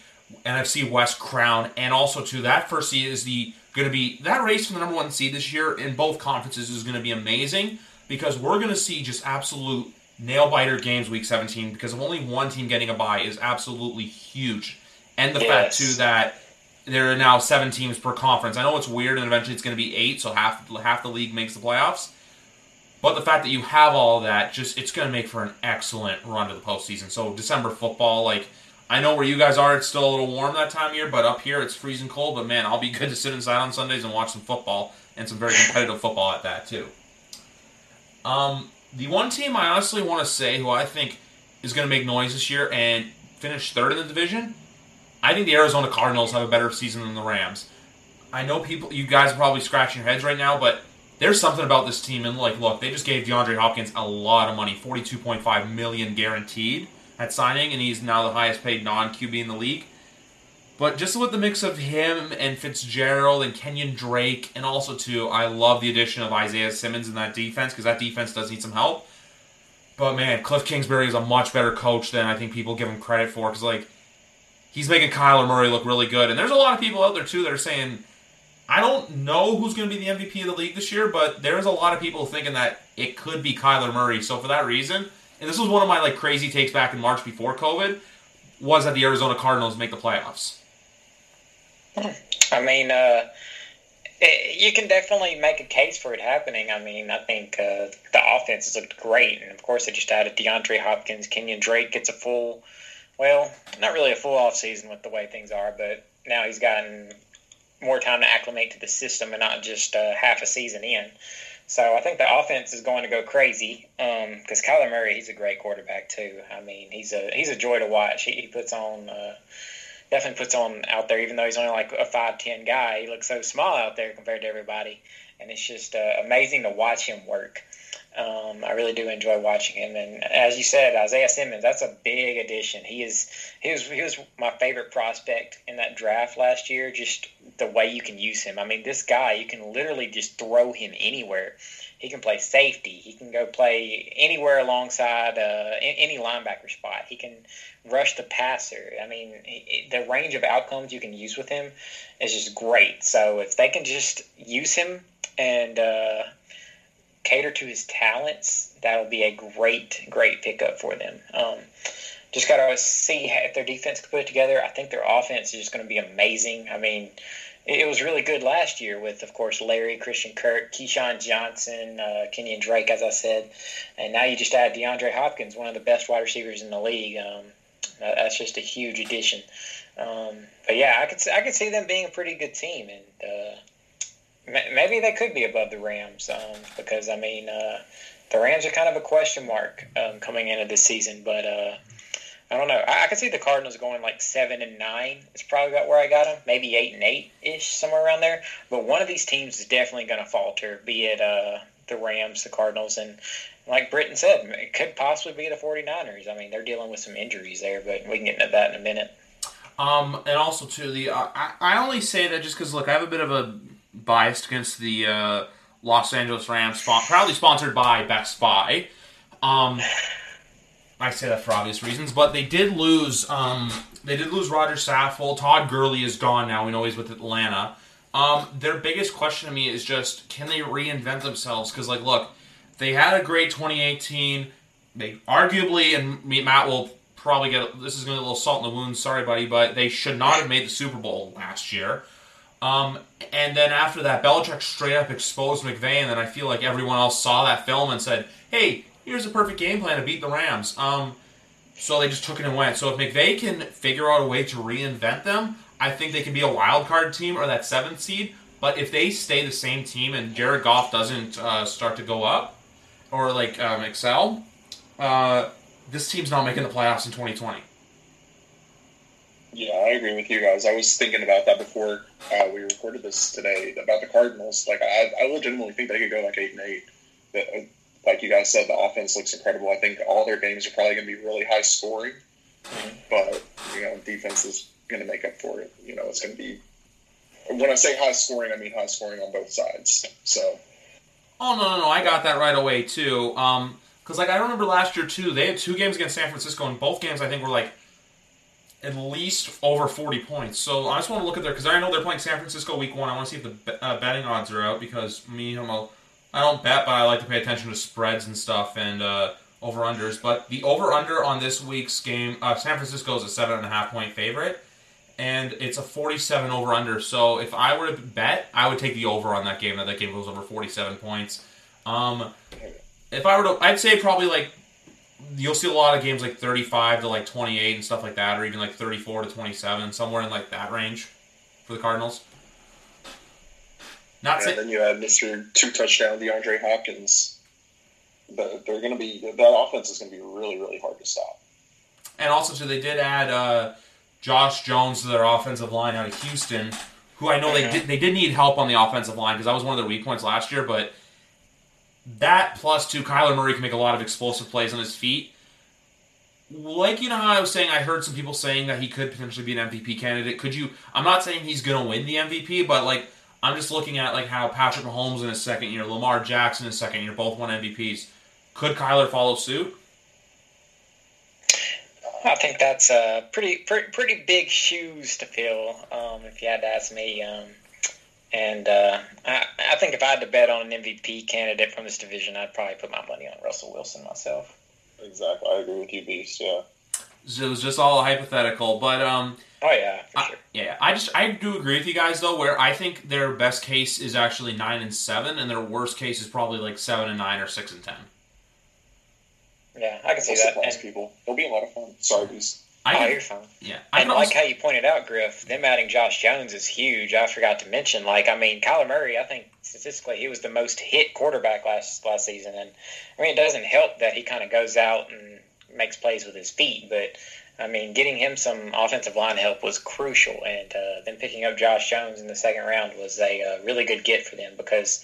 NFC West crown, and also to that first seed is the going to be that race for the number one seed this year in both conferences is going to be amazing because we're going to see just absolute nail biter games week 17 because of only one team getting a bye is absolutely huge, and the yes. fact too that there are now seven teams per conference. I know it's weird, and eventually it's going to be eight, so half half the league makes the playoffs. But the fact that you have all that, just it's going to make for an excellent run to the postseason. So December football, like I know where you guys are, it's still a little warm that time of year, but up here it's freezing cold. But man, I'll be good to sit inside on Sundays and watch some football and some very competitive football at that too. Um, the one team I honestly want to say who I think is going to make noise this year and finish third in the division I think the Arizona Cardinals have a better season than the Rams. I know people, you guys are probably scratching your heads right now, but there's something about this team. And like, look, they just gave DeAndre Hopkins a lot of money, 42.5 million guaranteed at signing, and he's now the highest paid non QB in the league. But just with the mix of him and Fitzgerald and Kenyon Drake, and also too, I love the addition of Isaiah Simmons in that defense because that defense does need some help. But man, Cliff Kingsbury is a much better coach than I think people give him credit for. Because like he's making Kyler Murray look really good. And there's a lot of people out there too that are saying, I don't know who's going to be the MVP of the league this year, but there's a lot of people thinking that it could be Kyler Murray. So for that reason, and this was one of my like crazy takes back in March before COVID, was that the Arizona Cardinals make the playoffs. I mean, uh, it, you can definitely make a case for it happening. I mean, I think uh, the offense has looked great, and of course, they just added DeAndre Hopkins. Kenyon Drake gets a full well, not really a full off season with the way things are, but now he's gotten more time to acclimate to the system and not just uh, half a season in. So I think the offense is going to go crazy because um, Kyler Murray, he's a great quarterback too. I mean, he's a he's a joy to watch. He, he puts on uh, definitely puts on out there, even though he's only like a five ten guy. He looks so small out there compared to everybody, and it's just uh, amazing to watch him work. Um, I really do enjoy watching him, and as you said, Isaiah Simmons, that's a big addition. He is he was he was my favorite prospect in that draft last year. Just the way you can use him. I mean, this guy you can literally just throw him anywhere. He can play safety. He can go play anywhere alongside uh, any linebacker spot. He can rush the passer. I mean, the range of outcomes you can use with him is just great. So if they can just use him and uh, cater to his talents, that'll be a great, great pickup for them. Um, just got to see if their defense can put it together. I think their offense is just going to be amazing. I mean, it was really good last year with, of course, Larry, Christian Kirk, KeeSean Johnson, uh, Kenyon Drake, as I said, and now you just add DeAndre Hopkins, one of the best wide receivers in the league. Um, that's just a huge addition. Um, but yeah, I could I could see them being a pretty good team, and uh, maybe they could be above the Rams um, because I mean uh, the Rams are kind of a question mark um, coming into this season, but uh, I don't know. I, I could see the Cardinals going like seven and nine. It's probably about where I got them. Maybe eight and eight ish, somewhere around there. But one of these teams is definitely going to falter. Be it uh, the Rams, the Cardinals, and like Brittin said, it could possibly be the 49ers. I mean, they're dealing with some injuries there, but we can get into that in a minute. Um, and also too the uh, I, I only say that just because look, I have a bit of a bias against the uh, Los Angeles Rams, proudly sponsored by Best Buy. Um, I say that for obvious reasons, but they did lose. Um, they did lose Rodger Saffold. Todd Gurley is gone now. We know he's with Atlanta. Um, their biggest question to me is just can they reinvent themselves? Because like, look, they had a great 2018. They arguably, and Matt will probably get this is going to be a little salt in the wound. Sorry, buddy, but they should not have made the Super Bowl last year. Um, and then after that, Belichick straight up exposed McVay, and then I feel like everyone else saw that film and said, "Hey, here's a perfect game plan to beat the Rams." Um, so they just took it and went. So if McVay can figure out a way to reinvent them, I think they can be a wild card team or that seventh seed. But if they stay the same team and Jared Goff doesn't uh, start to go up or like um, excel, uh, this team's not making the playoffs in 2020. Yeah, I agree with you guys. I was thinking about that before uh, we recorded this today about the Cardinals. Like, I, I legitimately think they could go like eight and eight. But, uh, like you guys said, the offense looks incredible. I think all their games are probably going to be really high scoring, but you know, defense is going to make up for it. You know, it's going to be. When I say high scoring, I mean high scoring on both sides. So. Oh no no no! I got that right away too. Um, because like I remember last year too, they had two games against San Francisco, and both games I think were like at least over 40 points. So I just want to look at their because I know they're playing San Francisco week one. I want to see if the uh, betting odds are out because me, I'm a, I don't bet, but I like to pay attention to spreads and stuff and uh, over unders. But the over under on this week's game, uh, San Francisco is a seven and a half point favorite, and it's a 47 over under. So if I were to bet, I would take the over on that game. That that game goes over 47 points. Um, if I were to, I'd say probably like you'll see a lot of games like 35 to like 28 and stuff like that, or even like 34 to 27, somewhere in like that range for the Cardinals. Not yeah, say- then you have Mr. Two Touchdown DeAndre Hopkins. But they're going to be that offense is going to be really really hard to stop. And also, too, they did add uh, Josh Jones to their offensive line out of Houston, who I know they did they did need help on the offensive line because that was one of their weak points last year, but that plus two, Kyler Murray can make a lot of explosive plays on his feet. Like you know how I was saying, I heard some people saying that he could potentially be an MVP candidate. Could you? I'm not saying he's going to win the MVP, but like I'm just looking at like how Patrick Mahomes in his second year, Lamar Jackson in his second year, both won MVPs. Could Kyler follow suit? I think that's uh, pretty, pretty pretty big shoes to fill. Um, if you had to ask me, um, and uh, I, I think if I had to bet on an MVP candidate from this division, I'd probably put my money on Russell Wilson myself. Exactly, I agree with you, Beast. Yeah. So it was just all hypothetical, but um. Oh yeah, for I, sure. Yeah, I just I do agree with you guys though. Where I think their best case is actually nine and seven, and their worst case is probably like seven and nine or six and ten. Yeah, I can see They'll that. And, people, it'll be a lot of fun. Sorry, Beast. I oh, you're fine. Yeah, I and like how you pointed out, Griff, them adding Josh Jones is huge. I forgot to mention, like, I mean, Kyler Murray. I think statistically he was the most hit quarterback last last season, and I mean, it doesn't help that he kind of goes out and makes plays with his feet, but I mean, getting him some offensive line help was crucial, and uh, then picking up Josh Jones in the second round was a uh, really good get for them because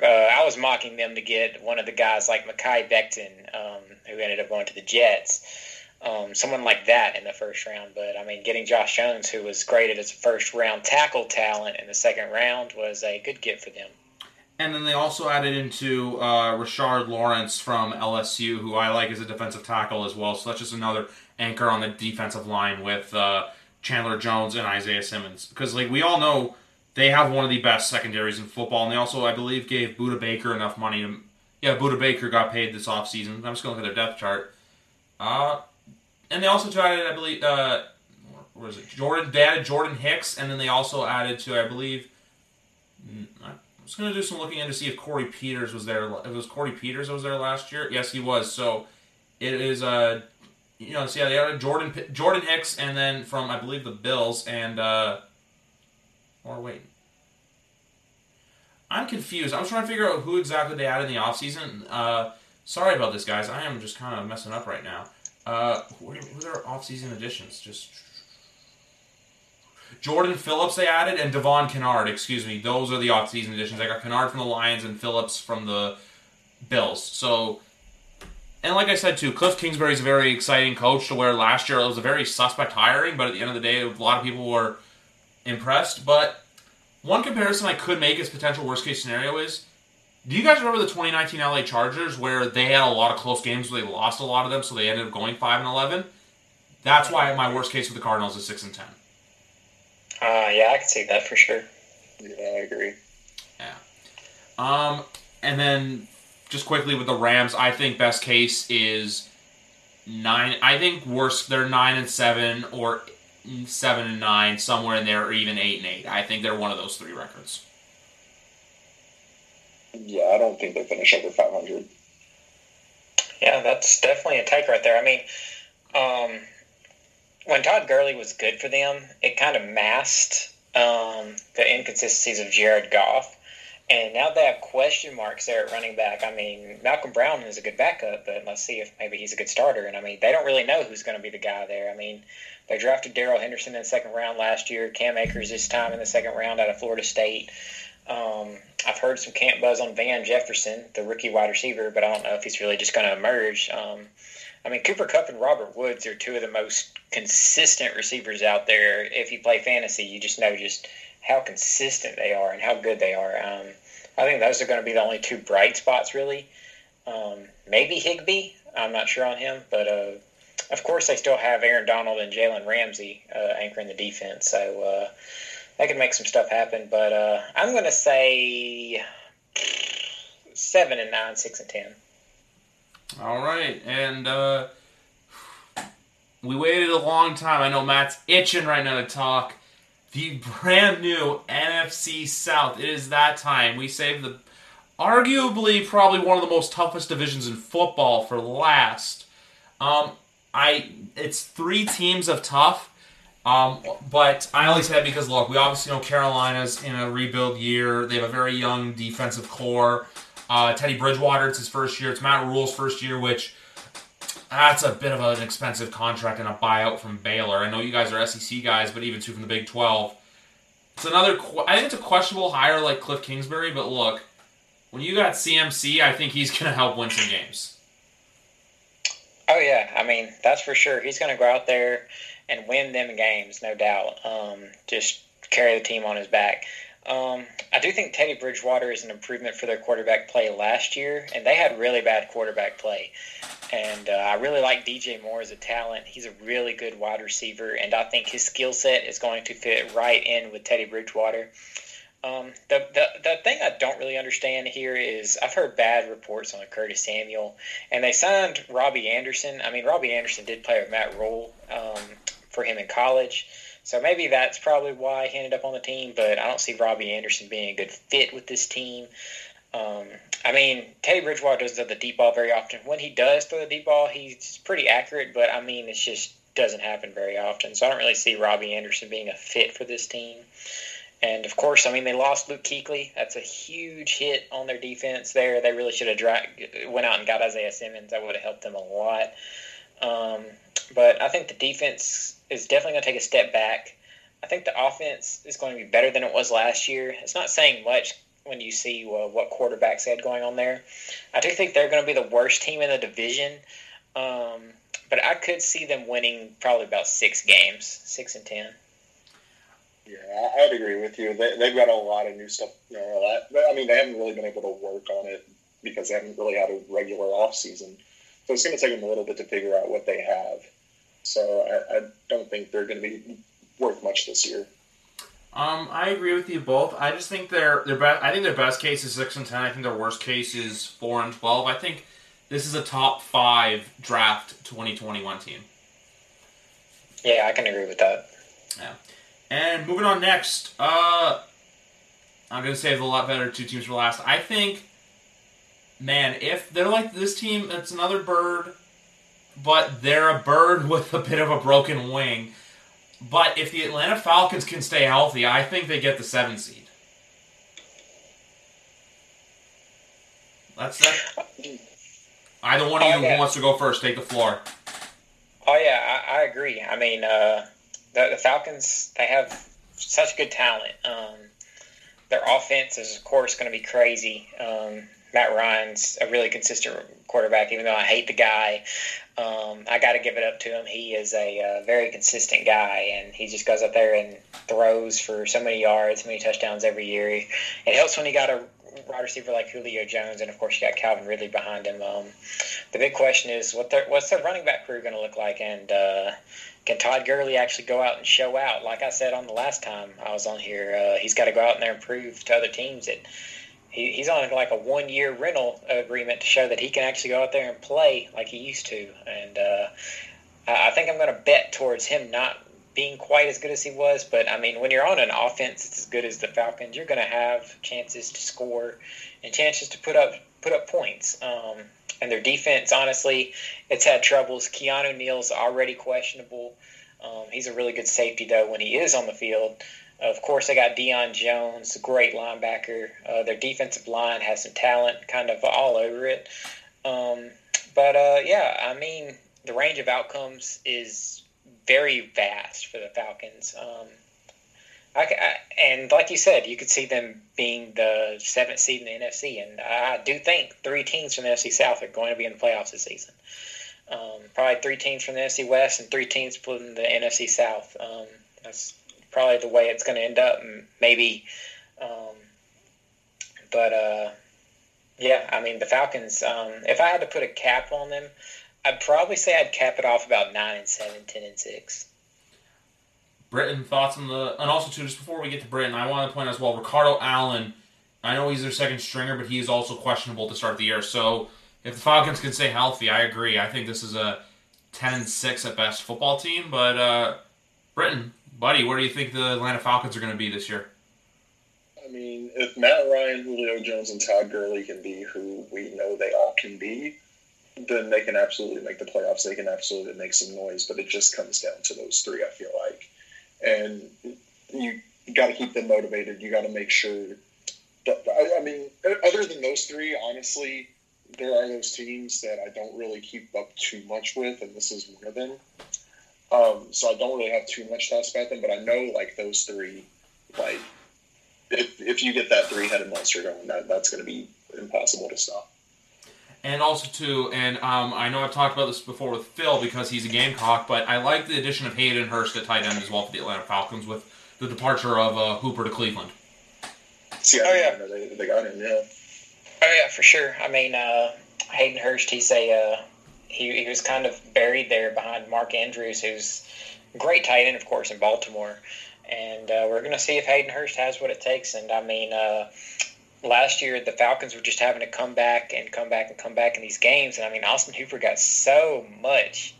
uh, I was mocking them to get one of the guys like Mekhi Becton, um, who ended up going to the Jets um, someone like that in the first round. But I mean, getting Josh Jones, who was graded as a first round tackle talent in the second round, was a good get for them. And then they also added into uh, Rashard Lawrence from LSU, who I like as a defensive tackle as well. So that's just another anchor on the defensive line with uh, Chandler Jones and Isaiah Simmons. Because like we all know, they have one of the best secondaries in football, and they also, I believe, gave Budda Baker enough money to. Yeah, Budda Baker got paid this offseason. I'm just going to look at their depth chart. Uh, and they also added, I believe, uh, it? Jordan. They added Jordan Hicks, and then they also added to, I believe. Mm, I was going to do some looking in to see if Corey Peters was there. If it was Corey Peters that was there last year, yes, he was. So it is, uh, you know, so yeah, they added Jordan Jordan Hicks, and then from I believe the Bills, and uh, or wait, I'm confused. I'm trying to figure out who exactly they added in the offseason. Uh, sorry about this, guys. I am just kind of messing up right now. Uh, are, who are their off-season additions? Just Jordan Phillips they added and Devon Kennard. Excuse me, those are the off-season additions. I got Kennard from the Lions and Phillips from the Bills. So, and like I said too, Cliff Kingsbury is a very exciting coach. To where last year it was a very suspect hiring, but at the end of the day, a lot of people were impressed. But one comparison I could make as potential worst-case scenario is do you guys remember the 2019 LA Chargers where they had a lot of close games where they lost a lot of them, so they ended up going five and 11? That's why my worst case with the Cardinals is six and ten. Uh, yeah, I can see that for sure. Yeah, I agree. Yeah. Um, and then just quickly with the Rams, I think best case is nine. I think worst they're nine and seven or seven and nine, somewhere in there, or even eight and eight. I think they're one of those three records. Yeah, I don't think they finish over 500. Yeah, that's definitely a take right there. I mean, um, when Todd Gurley was good for them, it kind of masked um, the inconsistencies of Jared Goff. And now they have question marks there at running back. I mean, Malcolm Brown is a good backup, but let's see if maybe he's a good starter. And I mean, they don't really know who's going to be the guy there. I mean, they drafted Darrell Henderson in the second round last year, Cam Akers this time in the second round out of Florida State. Um, I've heard some camp buzz on Van Jefferson, the rookie wide receiver, but I don't know if he's really just going to emerge. Um, I mean, Cooper Kupp and Robert Woods are two of the most consistent receivers out there. If you play fantasy, you just know just how consistent they are and how good they are. Um, I think those are going to be the only two bright spots, really. Um, maybe Higbee. I'm not sure on him, but uh, of course they still have Aaron Donald and Jalen Ramsey uh, anchoring the defense, so uh, they can make some stuff happen. But uh, I'm going to say seven and nine, six and ten. All right, and uh, we waited a long time. I know Matt's itching right now to talk. The brand new NFC South. It is that time. We saved the arguably probably one of the most toughest divisions in football for last. Um, I it's three teams of tough. Um, but I only say that because look, we obviously know Carolina's in a rebuild year. They have a very young defensive core. Uh, Teddy Bridgewater, it's his first year. It's Matt Rhule's first year, which that's a bit of an expensive contract and a buyout from Baylor. I know you guys are SEC guys, but even two from the Big Twelve. It's another. I think it's a questionable hire like Cliff Kingsbury, but look, when you got CMC, I think he's going to help win some games. Oh yeah, I mean that's for sure. He's going to go out there and win them games, no doubt. Um, just carry the team on his back. Um, I do think Teddy Bridgewater is an improvement for their quarterback play last year, and they had really bad quarterback play. And uh, I really like DJ Moore as a talent. He's a really good wide receiver, and I think his skill set is going to fit right in with Teddy Bridgewater. Um, the, the the thing I don't really understand here is I've heard bad reports on Curtis Samuel, and they signed Robbie Anderson. I mean, Robbie Anderson did play with Matt Rhule um, for him in college, so maybe that's probably why he ended up on the team. But I don't see Robbie Anderson being a good fit with this team. Um, I mean, Teddy Bridgewater doesn't throw the deep ball very often. When he does throw the deep ball, he's pretty accurate, but I mean, it just doesn't happen very often. So I don't really see Robbie Anderson being a fit for this team. And of course, I mean, they lost Luke Kuechly. That's a huge hit on their defense there. They really should have dra- went out and got Isaiah Simmons. That would have helped them a lot. Um, but I think the defense is definitely going to take a step back. I think the offense is going to be better than it was last year. It's not saying much when you see uh, what quarterbacks had going on there. I do think they're going to be the worst team in the division. Um, but I could see them winning probably about six games, six and ten. Yeah, I'd agree with you. They, they've got a lot of new stuff. You know, I mean, they haven't really been able to work on it because they haven't really had a regular off season. So it's going to take them a little bit to figure out what they have. So I, I don't think they're going to be worth much this year. Um, I agree with you both. I just think their their best. I think their best case is six and ten. I think their worst case is four and twelve. I think this is a top five draft twenty twenty one team. Yeah, I can agree with that. Yeah. And moving on next, uh, I'm gonna save a lot better two teams for last. I think, man, if they're like this team, it's another bird, but they're a bird with a bit of a broken wing. But if the Atlanta Falcons can stay healthy, I think they get the seven seed. That's that. Either one of you who wants to go first, take the floor. Oh yeah, I, I agree. I mean, uh, the, the Falcons they have such good talent. Um, their offense is of course going to be crazy. Um, Matt Ryan's a really consistent quarterback, even though I hate the guy. Um, I got to give it up to him. He is a uh, very consistent guy, and he just goes up there and throws for so many yards, so many touchdowns every year. It helps when you got a wide receiver like Julio Jones, and of course you got Calvin Ridley behind him. Um, the big question is what their, what's their running back crew going to look like, and uh, can Todd Gurley actually go out and show out? Like I said on the last time I was on here, uh, he's got to go out there and prove to other teams that he, he's on like a one year rental agreement to show that he can actually go out there and play like he used to. And uh, I think I'm going to bet towards him not being quite as good as he was. But I mean, when you're on an offense that's as good as the Falcons, you're going to have chances to score and chances to put up put up points. Um, and their defense, honestly, it's had troubles. Keanu Neal's already questionable. Um, he's a really good safety though when he is on the field. Of course, they got Deion Jones, great linebacker. Uh, their defensive line has some talent kind of all over it. Um, but uh, yeah, I mean, the range of outcomes is very vast for the Falcons. Um, I, I, and like you said, you could see them being the seventh seed in the NFC, and I do think three teams from the NFC South are going to be in the playoffs this season. Um, probably three teams from the NFC West and three teams from the NFC South. Um, that's probably the way it's going to end up. Maybe, um, but uh, yeah, I mean the Falcons. Um, if I had to put a cap on them, I'd probably say I'd cap it off about nine and seven, 10 and six. Brittin thoughts on the and also too just before we get to Brittin, I want to point out as well Ricardo Allen. I know he's their second stringer, but he is also questionable to start the year. So if the Falcons can stay healthy, I agree. I think this is a ten and six at best football team. But uh, buddy, where do you think the Atlanta Falcons are going to be this year? I mean, if Matt Ryan, Julio Jones, and Todd Gurley can be who we know they all can be, then they can absolutely make the playoffs. They can absolutely make some noise, but it just comes down to those three, I feel like. And you, got to keep them motivated. You got to make sure. That, I, I mean, other than those three, honestly, there are those teams that I don't really keep up too much with, and this is one of them. Um, so I don't really have too much thoughts about them, but I know like those three, like if, if you get that three headed monster going, that, that's going to be impossible to stop. And also too, and um, I know I've talked about this before with Phil because he's a Gamecock, but I like the addition of Hayden Hurst at tight end as well for the Atlanta Falcons with the departure of uh, Hooper to Cleveland. See, oh yeah, they, they got him. Yeah. Oh yeah, for sure. I mean, uh, Hayden Hurst, he's a uh, he, he was kind of buried there behind Mark Andrews, who's great tight end, of course, in Baltimore. And uh, we're going to see if Hayden Hurst has what it takes. And I mean, uh, last year the Falcons were just having to come back and come back and come back in these games. And I mean, Austin Hooper got so much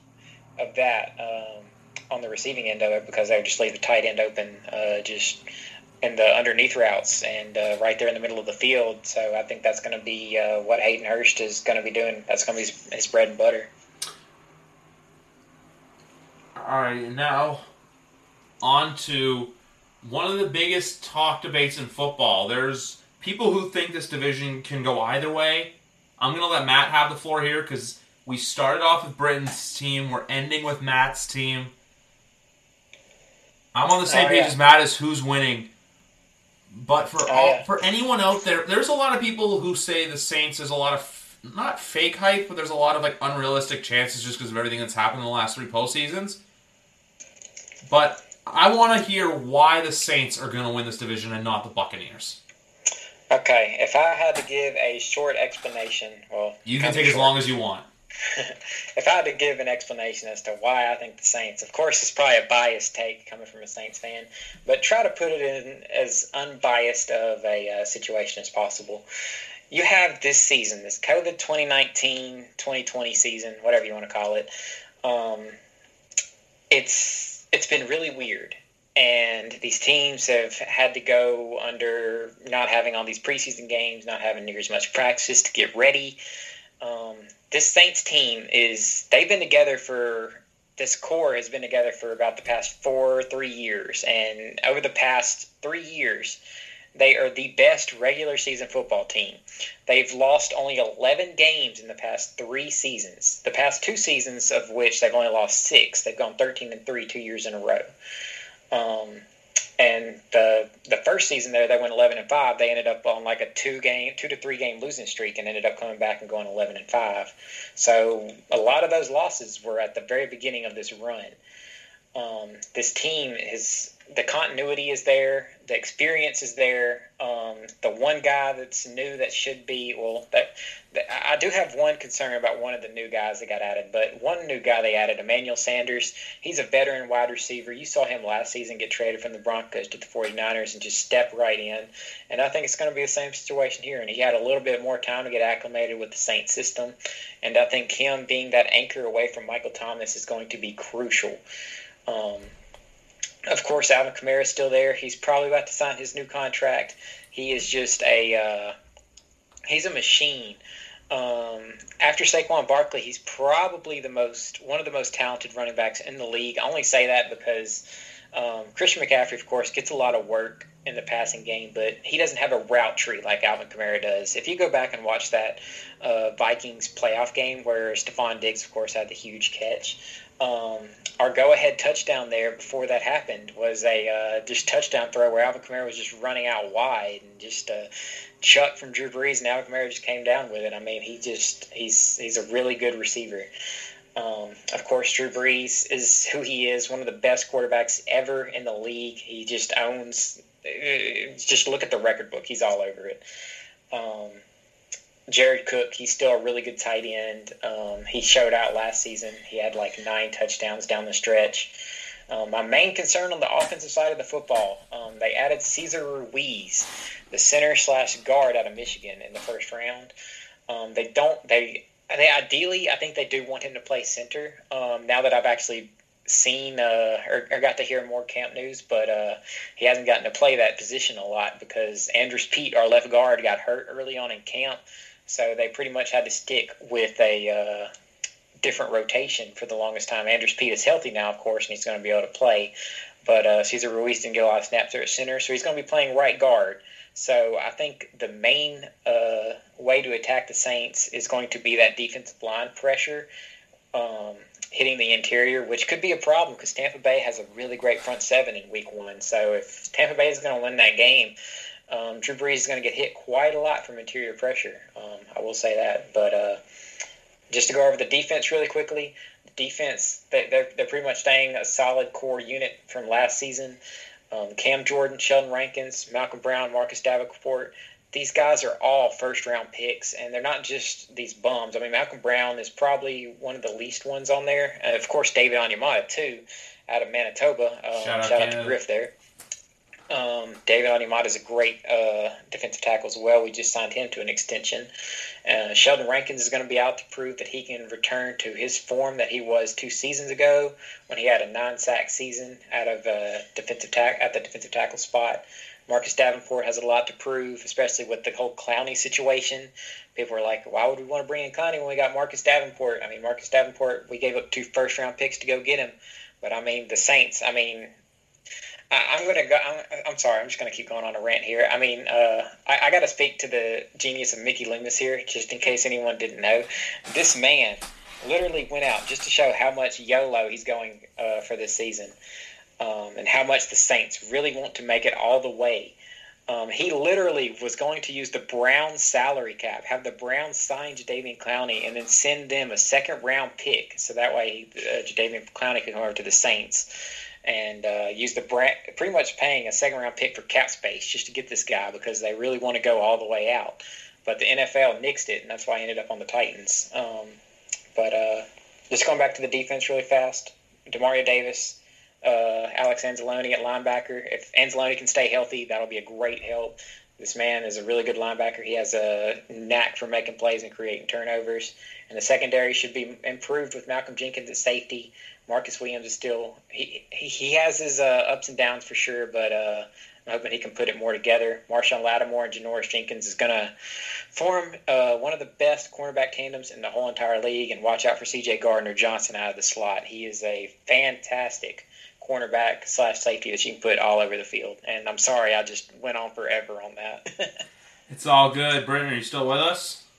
of that um, on the receiving end of it because they would just leave the tight end open, uh, just in the underneath routes and uh, right there in the middle of the field. So I think that's going to be uh, what Hayden Hurst is going to be doing. That's going to be his, his, bread and butter. All right, now on to one of the biggest talk debates in football. There's people who think this division can go either way. I'm going to let Matt have the floor here because we started off with Brittin's team. We're ending with Matt's team. I'm on the same oh, page yeah. as Matt as who's winning. But for all for anyone out there, there's a lot of people who say the Saints is a lot of not fake hype, but there's a lot of like unrealistic chances just because of everything that's happened in the last three postseasons. But I want to hear why the Saints are going to win this division and not the Buccaneers. Okay, if I had to give a short explanation, well, you can take as long as you want. If I had to give an explanation as to why I think the Saints, of course, it's probably a biased take coming from a Saints fan, but try to put it in as unbiased of a uh, situation as possible. You have this season, this COVID 2019 2020 season, whatever you want to call it. Um, it's it's been really weird and these teams have had to go under not having all these preseason games, not having near as much practice to get ready. Um, this Saints team is they've been together for this core has been together for about the past four or three years, and over the past three years, They are the best regular season football team. They've lost only 11 games in the past three seasons. The past two seasons of which they've only lost six. They've gone 13 and three two years in a row. Um, and the the first season there, they went 11 and five. They ended up on like a two game, two to three game losing streak, and ended up coming back and going 11 and five. So a lot of those losses were at the very beginning of this run. Um, this team is the continuity is there, the experience is there. Um, the one guy that's new that should be well, that, that, I do have one concern about one of the new guys that got added, but one new guy they added, Emmanuel Sanders. He's a veteran wide receiver. You saw him last season get traded from the Broncos to the 49ers and just step right in. And I think it's going to be the same situation here. And he had a little bit more time to get acclimated with the Saints system, and I think him being that anchor away from Michael Thomas is going to be crucial. Um, of course, Alvin Kamara is still there. He's probably about to sign his new contract. He is just a uh, he's a machine. Um, after Saquon Barkley, he's probably the most one of the most talented running backs in the league. I only say that because um, Christian McCaffrey, of course, gets a lot of work in the passing game, but he doesn't have a route tree like Alvin Kamara does. If you go back and watch that uh, Vikings playoff game where Stefon Diggs, of course, had the huge catch, um, our go-ahead touchdown there before that happened was a uh, just touchdown throw where Alvin Kamara was just running out wide and just a chuck from Drew Brees, and Alvin Kamara just came down with it. I mean, he just he's he's a really good receiver. Um, of course, Drew Brees is who he is, one of the best quarterbacks ever in the league. He just owns. Uh, just look at the record book; he's all over it. Um, Jared Cook, he's still a really good tight end. Um, he showed out last season. He had like nine touchdowns down the stretch. Um, my main concern on the offensive side of the football, um, they added Cesar Ruiz, the center slash guard out of Michigan in the first round. Um, they don't they they ideally I think they do want him to play center. Um, now that I've actually seen uh, or, or, got to hear more camp news, but uh, he hasn't gotten to play that position a lot because Andrus Peat, our left guard, got hurt early on in camp. So they pretty much had to stick with a uh, different rotation for the longest time. Andrus Peat is healthy now, of course, and he's going to be able to play. But uh, Cesar Ruiz didn't get a lot of snaps there at center, so he's going to be playing right guard. So I think the main uh, way to attack the Saints is going to be that defensive line pressure. Um, hitting the interior, which could be a problem because Tampa Bay has a really great front seven in week one. So if Tampa Bay is going to win that game, um, Drew Brees is going to get hit quite a lot from interior pressure. Um, I will say that. But uh, just to go over the defense really quickly, the defense they, they're they're pretty much staying a solid core unit from last season. Um, Cam Jordan, Sheldon Rankins, Malcolm Brown, Marcus Davenport. These guys are all first round picks, and they're not just these bums. I mean, Malcolm Brown is probably one of the least ones on there. Uh, of course, David Onyemata, too, out of Manitoba. Um, shout, out, shout out to Griff there. Um, David Onyemata is a great uh, defensive tackle as well. We just signed him to an extension. Uh, Sheldon Rankins is going to be out to prove that he can return to his form that he was two seasons ago when he had a nine-sack season out of uh, defensive at the defensive tackle spot. Marcus Davenport has a lot to prove, especially with the whole Clowney situation. People are like, why would we want to bring in Clowney when we got Marcus Davenport? I mean, Marcus Davenport, we gave up two first-round picks to go get him. But I mean, the Saints. I mean, I, am gonna go. I'm, I'm, sorry. I'm just gonna keep going on a rant here. I mean, uh, I, I got to speak to the genius of Mickey Loomis here, just in case anyone didn't know. This man literally went out just to show how much YOLO he's going uh, for this season, um, and how much the Saints really want to make it all the way. Um, he literally was going to use the Browns salary cap, have the Browns sign Jadeveon Clowney, and then send them a second round pick, so that way uh, Jadeveon Clowney could come over to the Saints and uh, use the brand, pretty much paying a second round pick for cap space just to get this guy because they really want to go all the way out. But the NFL nixed it, and that's why I ended up on the Titans. Um, but uh, just going back to the defense really fast, Demario Davis, uh, Alex Anzalone at linebacker. If Anzalone can stay healthy, that'll be a great help. This man is a really good linebacker. He has a knack for making plays and creating turnovers. And the secondary should be improved with Malcolm Jenkins at safety. Marcus Williams is still he he, he has his uh, ups and downs for sure, but uh, I'm hoping he can put it more together. Marshon Lattimore and Janoris Jenkins is going to form uh, one of the best cornerback tandems in the whole entire league. And watch out for C.J. Gardner Johnson out of the slot. He is a fantastic cornerback slash safety that you can put all over the field. And I'm sorry, I just went on forever on that. it's all good. Brendan, are you still with us?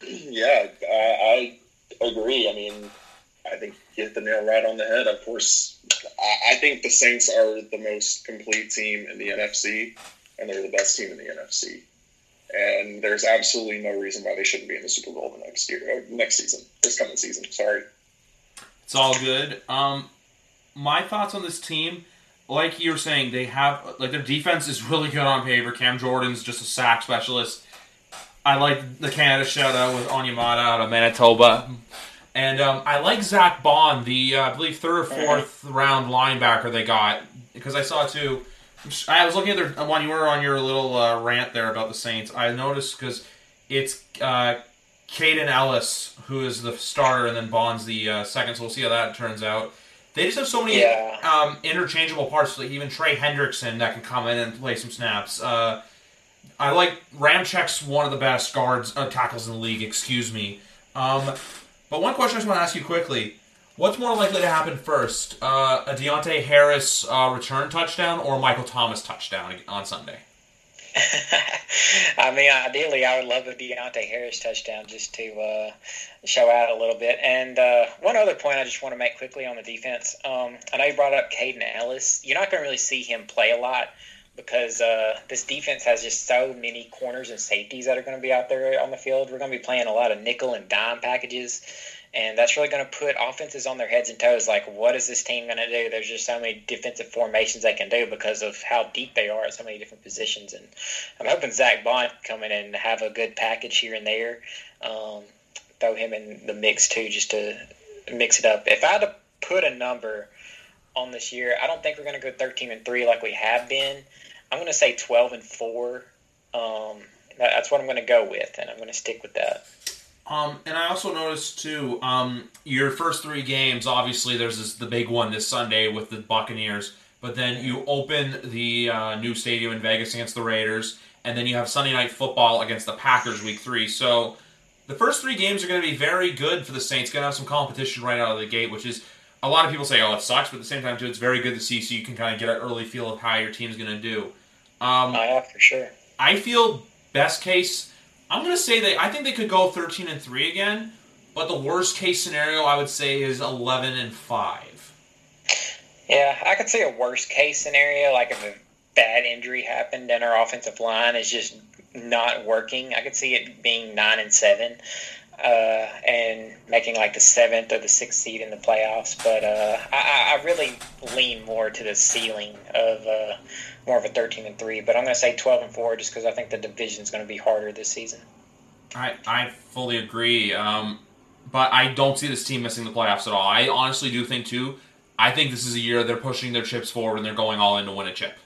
Yeah, I, I agree. I mean, I think you hit the nail right on the head. Of course, I, I think the Saints are the most complete team in the NFC, and they're the best team in the NFC. And there's absolutely no reason why they shouldn't be in the Super Bowl the next year, uh, next season, this coming season. Sorry. It's all good. Um, my thoughts on this team, like you were saying, they have like their defense is really good on paper. Cam Jordan's just a sack specialist. I like the Canada shout out with Onyemata out of Manitoba. And um, I like Zack Baun, the uh, I believe third or 4th round linebacker they got because I saw too. I was looking at their when you were on your little uh, rant there about the Saints. I noticed because it's uh, Kaden Elliss who is the starter, and then Baun's the uh, second. So we'll see how that turns out. They just have so many Yeah. um, interchangeable parts. Like even Trey Hendrickson that can come in and play some snaps. Uh, I like Ramczyk's one of the best guards uh, tackles in the league. Excuse me. Um, but one question I just want to ask you quickly: What's more likely to happen first, uh, a Deonte Harris uh, return touchdown or Michael Thomas touchdown on Sunday? I mean, ideally, I would love a Deonte Harris touchdown just to uh, show out a little bit. And uh, one other point I just want to make quickly on the defense. Um, I know you brought up Kaden Elliss. You're not going to really see him play a lot because uh, this defense has just so many corners and safeties that are going to be out there on the field. We're going to be playing a lot of nickel and dime packages. And that's really going to put offenses on their heads and toes. Like, what is this team going to do? There's just so many defensive formations they can do because of how deep they are at so many different positions. And I'm hoping Zack Baun come in and have a good package here and there. Um, throw him in the mix too, just to mix it up. If I had to put a number on this year, I don't think we're going to go 13 and three like we have been. I'm going to say 12 and four. Um, that's what I'm going to go with, and I'm going to stick with that. Um, and I also noticed too, um, your first three games. Obviously, there's this, the big one this Sunday with the Buccaneers, but then you open the uh, new stadium in Vegas against the Raiders, and then you have Sunday night football against the Packers week three. So the first three games are going to be very good for the Saints. Going to have some competition right out of the gate, which is a lot of people say, "Oh, it sucks," but at the same time, too, it's very good to see, so you can kind of get an early feel of how your team's going to do. Um, Oh, yeah, for sure. I feel best case. I'm gonna say that I think they could go 13 and three again, but the worst case scenario I would say is 11 and five. Yeah, I could see a worst case scenario, like if a bad injury happened and our offensive line is just not working. I could see it being nine and seven, uh, and making like the seventh or the sixth seed in the playoffs. But uh, I, I really lean more to the ceiling of uh, more of a thirteen and three. But I'm going to say twelve and four, just because I think the division is going to be harder this season. I I fully agree, um, but I don't see this team missing the playoffs at all. I honestly do think too. I think this is a year they're pushing their chips forward and they're going all in to win a chip.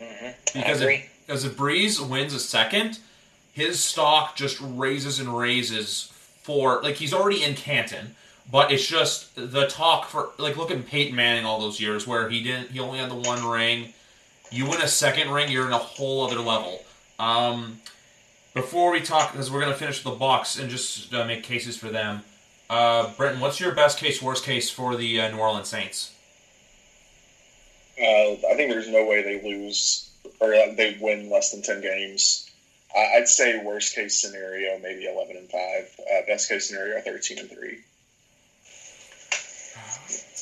hmm Because I agree. if, because if Brees wins a second, his stock just raises and raises for like he's already in Canton, but it's just the talk for like look at Peyton Manning all those years where he didn't he only had the one ring. You win a second ring, you're in a whole other level. Um, before we talk, because we're gonna finish the Bucs and just uh, make cases for them. Uh, Brittin, what's your best case, worst case for the uh, New Orleans Saints? Uh, I think there's no way they lose or uh, they win less than ten games. I'd say worst case scenario maybe eleven and five. Uh, best case scenario thirteen and three.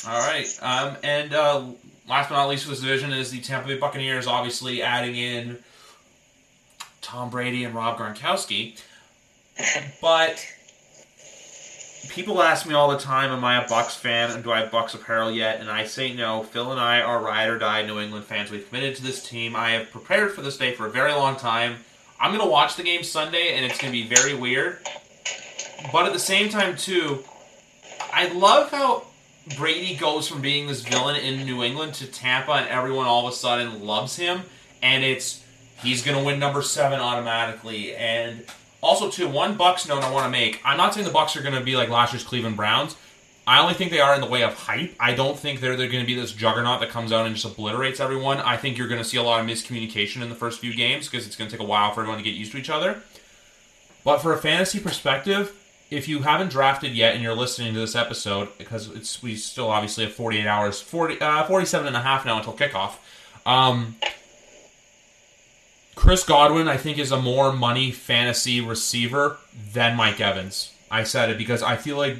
All right. Um, and uh, last but not least for this division is the Tampa Bay Buccaneers, obviously adding in Tom Brady and Rob Gronkowski. But people ask me all the time, am I a Bucs fan and do I have Bucs apparel yet? And I say no. Phil and I are ride or die New England fans. We've committed to this team. I have prepared for this day for a very long time. I'm to watch the game Sunday, and it's to be very weird. But at the same time, too, I love how Brady goes from being this villain in New England to Tampa, and everyone all of a sudden loves him, and it's he's to win number seven automatically. And also, too, one Bucs note I want to make: I'm not saying the Bucs are to be like last year's Cleveland Browns. I only think they are in the way of hype. I don't think they're they're going to be this juggernaut that comes out and just obliterates everyone. I think you're going to see a lot of miscommunication in the first few games because it's going to take a while for everyone to get used to each other. But for a fantasy perspective, if you haven't drafted yet and you're listening to this episode, because it's we still obviously have 48 hours, 40, uh, 47 and a half now until kickoff. Um, Chris Godwin, I think, is a more money fantasy receiver than Mike Evans. I said it because I feel like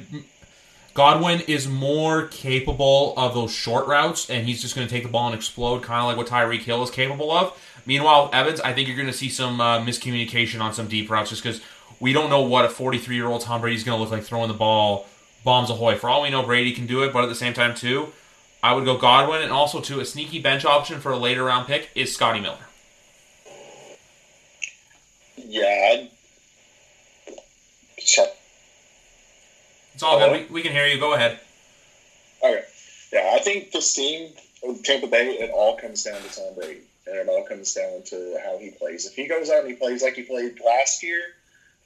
Godwin is more capable of those short routes, and he's just going to take the ball and explode, kind of like what Tyreek Hill is capable of. Meanwhile, Evans, I think you're going to see some uh, miscommunication on some deep routes just because we don't know what a 43 year old Tom Brady is going to look like throwing the ball bombs ahoy. For all we know, Brady can do it, but at the same time, too, I would go Godwin, and also, too, a sneaky bench option for a later round pick is Scotty Miller. Yeah. Sure. It's all good. We, we can hear you. Go ahead. Okay. Yeah, I think this team, Tampa Bay, it all comes down to Tom Brady. And it all comes down to how he plays. If he goes out and he plays like he played last year,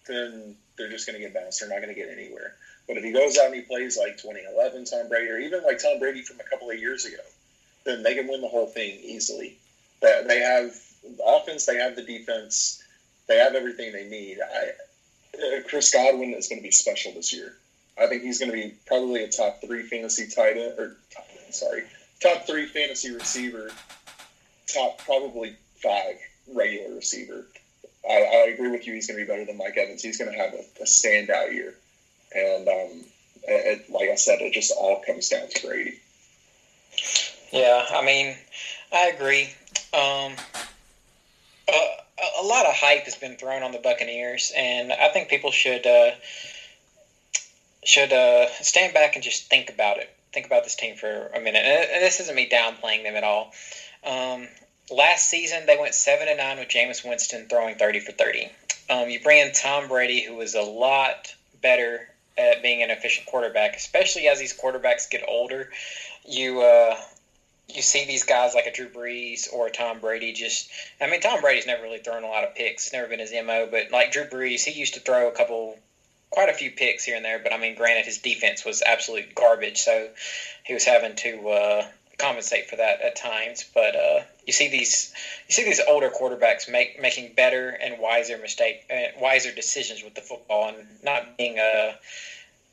then they're just going to get bounced. They're not going to get anywhere. But if he goes out and he plays like 2011 Tom Brady, or even like Tom Brady from a couple of years ago, then they can win the whole thing easily. They have the offense, they have the defense, they have everything they need. I, Chris Godwin is going to be special this year. I think he's going to be probably a top three fantasy tight end, or sorry, top three fantasy receiver, top probably five regular receiver. I, I agree with you. He's going to be better than Mike Evans. He's going to have a, a standout year, and um, it, like I said, it just all comes down to Brady. Yeah, I mean, I agree. Um, uh, a lot of hype has been thrown on the Buccaneers, and I think people should uh, should uh, stand back and just think about it. Think about this team for a minute. And this isn't me downplaying them at all. Um, last season, they went seven and nine with Jameis Winston throwing thirty for thirty. Um, you bring in Tom Brady, who was a lot better at being an efficient quarterback, especially as these quarterbacks get older. You uh, you see these guys like a Drew Brees or a Tom Brady just I mean Tom Brady's never really thrown a lot of picks. It's never been his MO, but like Drew Brees, he used to throw a couple quite a few picks here and there, but I mean granted his defense was absolute garbage, so he was having to uh, compensate for that at times. But uh, you see these you see these older quarterbacks make making better and wiser mistake uh, wiser decisions with the football and not being uh,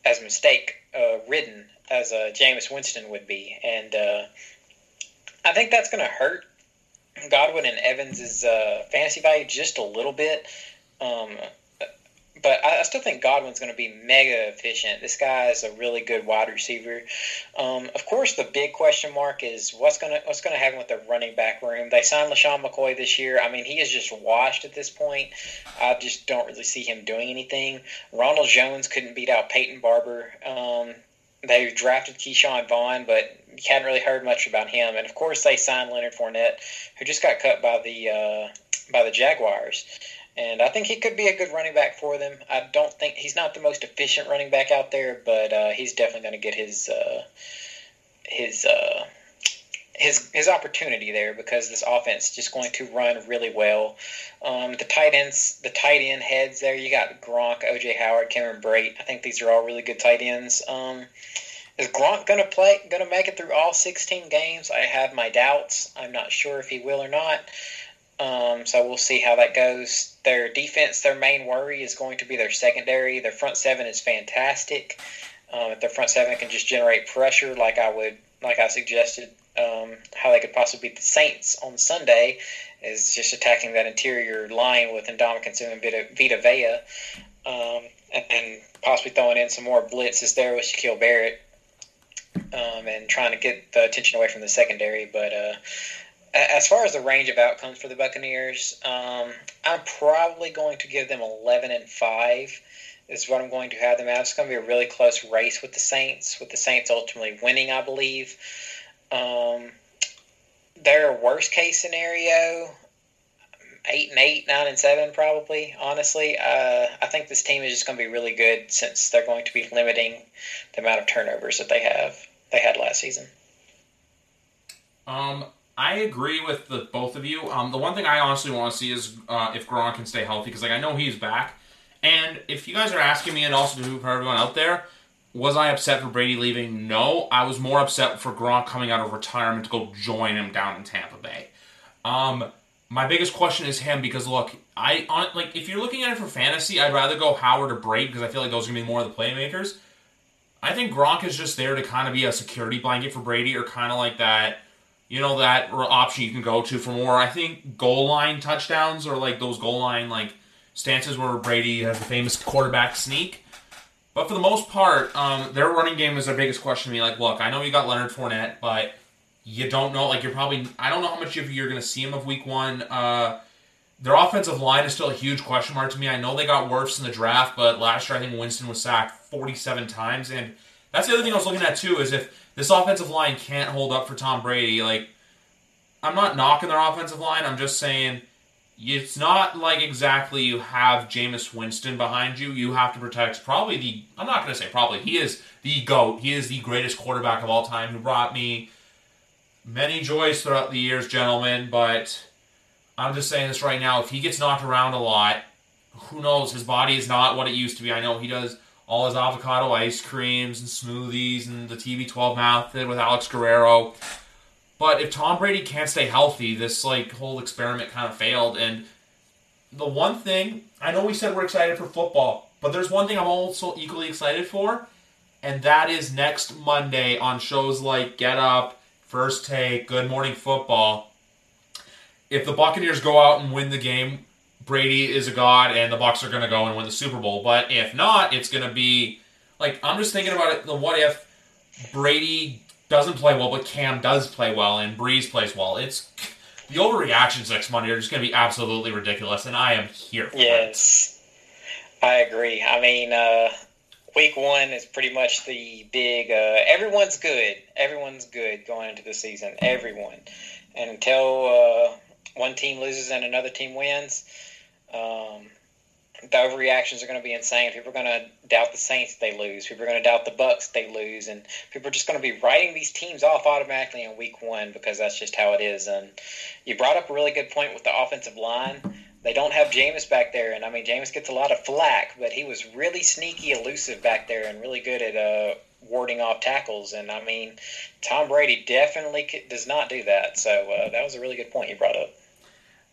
as mistake uh, ridden as uh, Jameis Winston would be. And uh, I think that's going to hurt Godwin and Evans' uh, fantasy value just a little bit. Um, but I, still think Godwin's going to be mega efficient. This guy is a really good wide receiver. Um, of course, the big question mark is what's going to what's going to happen with the running back room. They signed LeSean McCoy this year. I mean, he is just washed at this point. I just don't really see him doing anything. Ronald Jones couldn't beat out Peyton Barber. Um, they drafted Ke'Shawn Vaughn, but you hadn't really heard much about him. And of course, they signed Leonard Fournette, who just got cut by the uh, by the Jaguars. And I think he could be a good running back for them. I don't think he's not the most efficient running back out there, but uh, he's definitely going to get his uh, his uh, his his opportunity there because this offense is just going to run really well. Um, the tight ends, the tight end heads there, you got Gronk, OJ Howard, Cameron Brate. I think these are all really good tight ends. Um, is Gronk to play? Going to make it through all 16 games? I have my doubts. I'm not sure if he will or not. Um, so we'll see how that goes. Their defense, their main worry is going to be their secondary. Their front seven is fantastic. Um, if their front seven can just generate pressure, like I would, like I suggested, um, how they could possibly beat the Saints on Sunday is just attacking that interior line with Suh and Vita, Vita Vea, um, and, and, possibly throwing in some more blitzes there with Shaquil Barrett um, and trying to get the attention away from the secondary. But uh, as far as the range of outcomes for the Buccaneers, um, I'm probably going to give them 11 and five. Is what I'm going to have them at. It's going to be a really close race with the Saints, with the Saints ultimately winning, I believe. Um, their worst case scenario, eight and eight, nine and seven, probably. Honestly, uh, I think this team is just going to be really good since they're going to be limiting the amount of turnovers that they have they had last season. Um, I agree with the both of you. Um, the one thing I honestly want to see is uh, if Gronk can stay healthy because like I know he's back, and if you guys are asking me, and also for everyone out there, was I upset for Brady leaving? No, I was more upset for Gronk coming out of retirement to go join him down in Tampa Bay. Um, my biggest question is him because look, I on like if you're looking at it for fantasy, I'd rather go Howard or Brate because I feel like those are gonna be more of the playmakers. I think Gronk is just there to kind of be a security blanket for Brady, or kind of like that, you know, that option you can go to for more. I think goal line touchdowns or like those goal line like stances where Brady has the famous quarterback sneak. But for the most part, um, their running game is their biggest question to me. Like, look, I know you got Leonard Fournette, but you don't know. Like, you're probably I don't know how much of you're going to see him of Week One. Uh, their offensive line is still a huge question mark to me. I know they got worse in the draft, but last year I think Winston was sacked 47 times, and that's the other thing I was looking at too. Is if this offensive line can't hold up for Tom Brady, like I'm not knocking their offensive line. I'm just saying it's not like exactly you have Jameis Winston behind you. You have to protect probably the. I'm not going to say probably. He is the goat. He is the greatest quarterback of all time who brought me many joys throughout the years, gentlemen. But I'm just saying this right now. If he gets knocked around a lot, who knows? His body is not what it used to be. I know he does all his avocado ice creams and smoothies and the TB12 method with Alex Guerrero. But if Tom Brady can't stay healthy, this like whole experiment kind of failed. And the one thing I know we said we're excited for football, but there's one thing I'm also equally excited for, and that is next Monday on shows like Get Up, First Take, Good Morning Football. If the Buccaneers go out and win the game, Brady is a god, and the Bucs are going to go and win the Super Bowl. But if not, it's going to be like I'm just thinking about it. The what if Brady doesn't play well, but Cam does play well, and Brees plays well. It's the overreactions next Monday are just going to be absolutely ridiculous, and I am here. yes, it. I agree. I mean, uh, week one is pretty much the big. Uh, everyone's good. Everyone's good going into the season. Everyone, and until uh, one team loses and another team wins. Um, the overreactions are going to be insane. People are going to doubt the Saints, if they lose. People are going to doubt the Bucs, they lose, and people are just going to be writing these teams off automatically in Week One because that's just how it is. And you brought up a really good point with the offensive line. They don't have Jameis back there, and I mean Jameis gets a lot of flack, but he was really sneaky, elusive back there, and really good at uh, warding off tackles. And I mean, Tom Brady definitely does not do that. So uh, that was a really good point you brought up.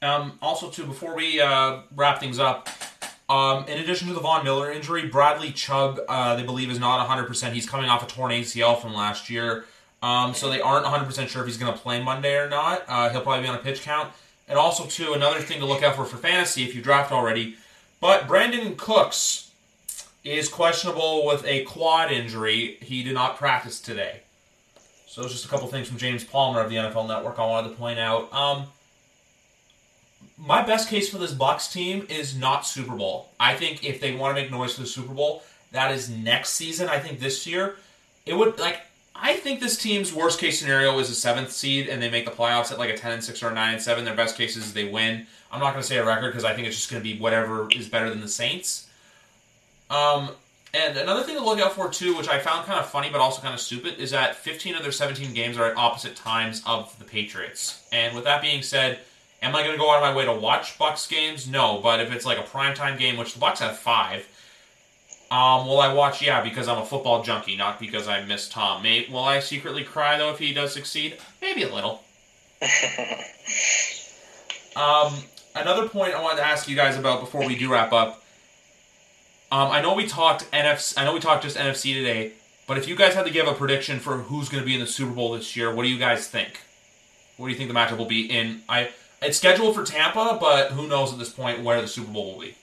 Um, also, too, before we uh, wrap things up, um, in addition to the Von Miller injury, Bradley Chubb, uh, they believe, is not 100%. He's coming off a torn ACL from last year. Um, so they aren't 100% sure if he's going to play Monday or not. Uh, he'll probably be on a pitch count. And also, too, another thing to look out for for fantasy if you draft already. But Brandin Cooks is questionable with a quad injury. He did not practice today. So it's just a couple things from James Palmer of the NFL Network I wanted to point out. Um, my best case for this Bucs team is not Super Bowl. I think if they want to make noise for the Super Bowl, that is next season. I think this year it would like. I think this team's worst case scenario is a seventh seed and they make the playoffs at like a ten and six or a nine and seven. Their best case is they win. I'm not going to say a record because I think it's just going to be whatever is better than the Saints. Um, and another thing to look out for too, which I found kind of funny but also kind of stupid, is that 15 of their 17 games are at opposite times of the Patriots. And with that being said Am I going to go out of my way to watch Bucs games? No, but if it's like a primetime game, which the Bucs have five, um, will I watch? Yeah, because I'm a football junkie, not because I miss Tom. May, will I secretly cry though if he does succeed? Maybe a little. um, another point I wanted to ask you guys about before we do wrap up. Um, I know we talked NFC. I know we talked just NFC today, but if you guys had to give a prediction for who's going to be in the Super Bowl this year, what do you guys think? What do you think the matchup will be in? I it's scheduled for Tampa, but who knows at this point where the Super Bowl will be,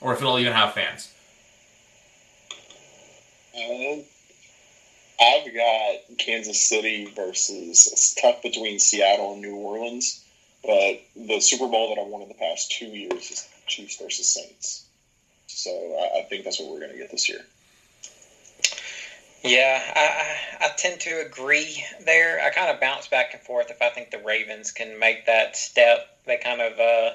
or if it'll even have fans. Um, I've got Kansas City versus it's tough between Seattle and New Orleans, but the Super Bowl that I won in the past two years is Chiefs versus Saints. So I, I think that's what we're going to get this year. Yeah, I, I tend to agree there. I kind of bounce back and forth if I think the Ravens can make that step. They kind of, uh,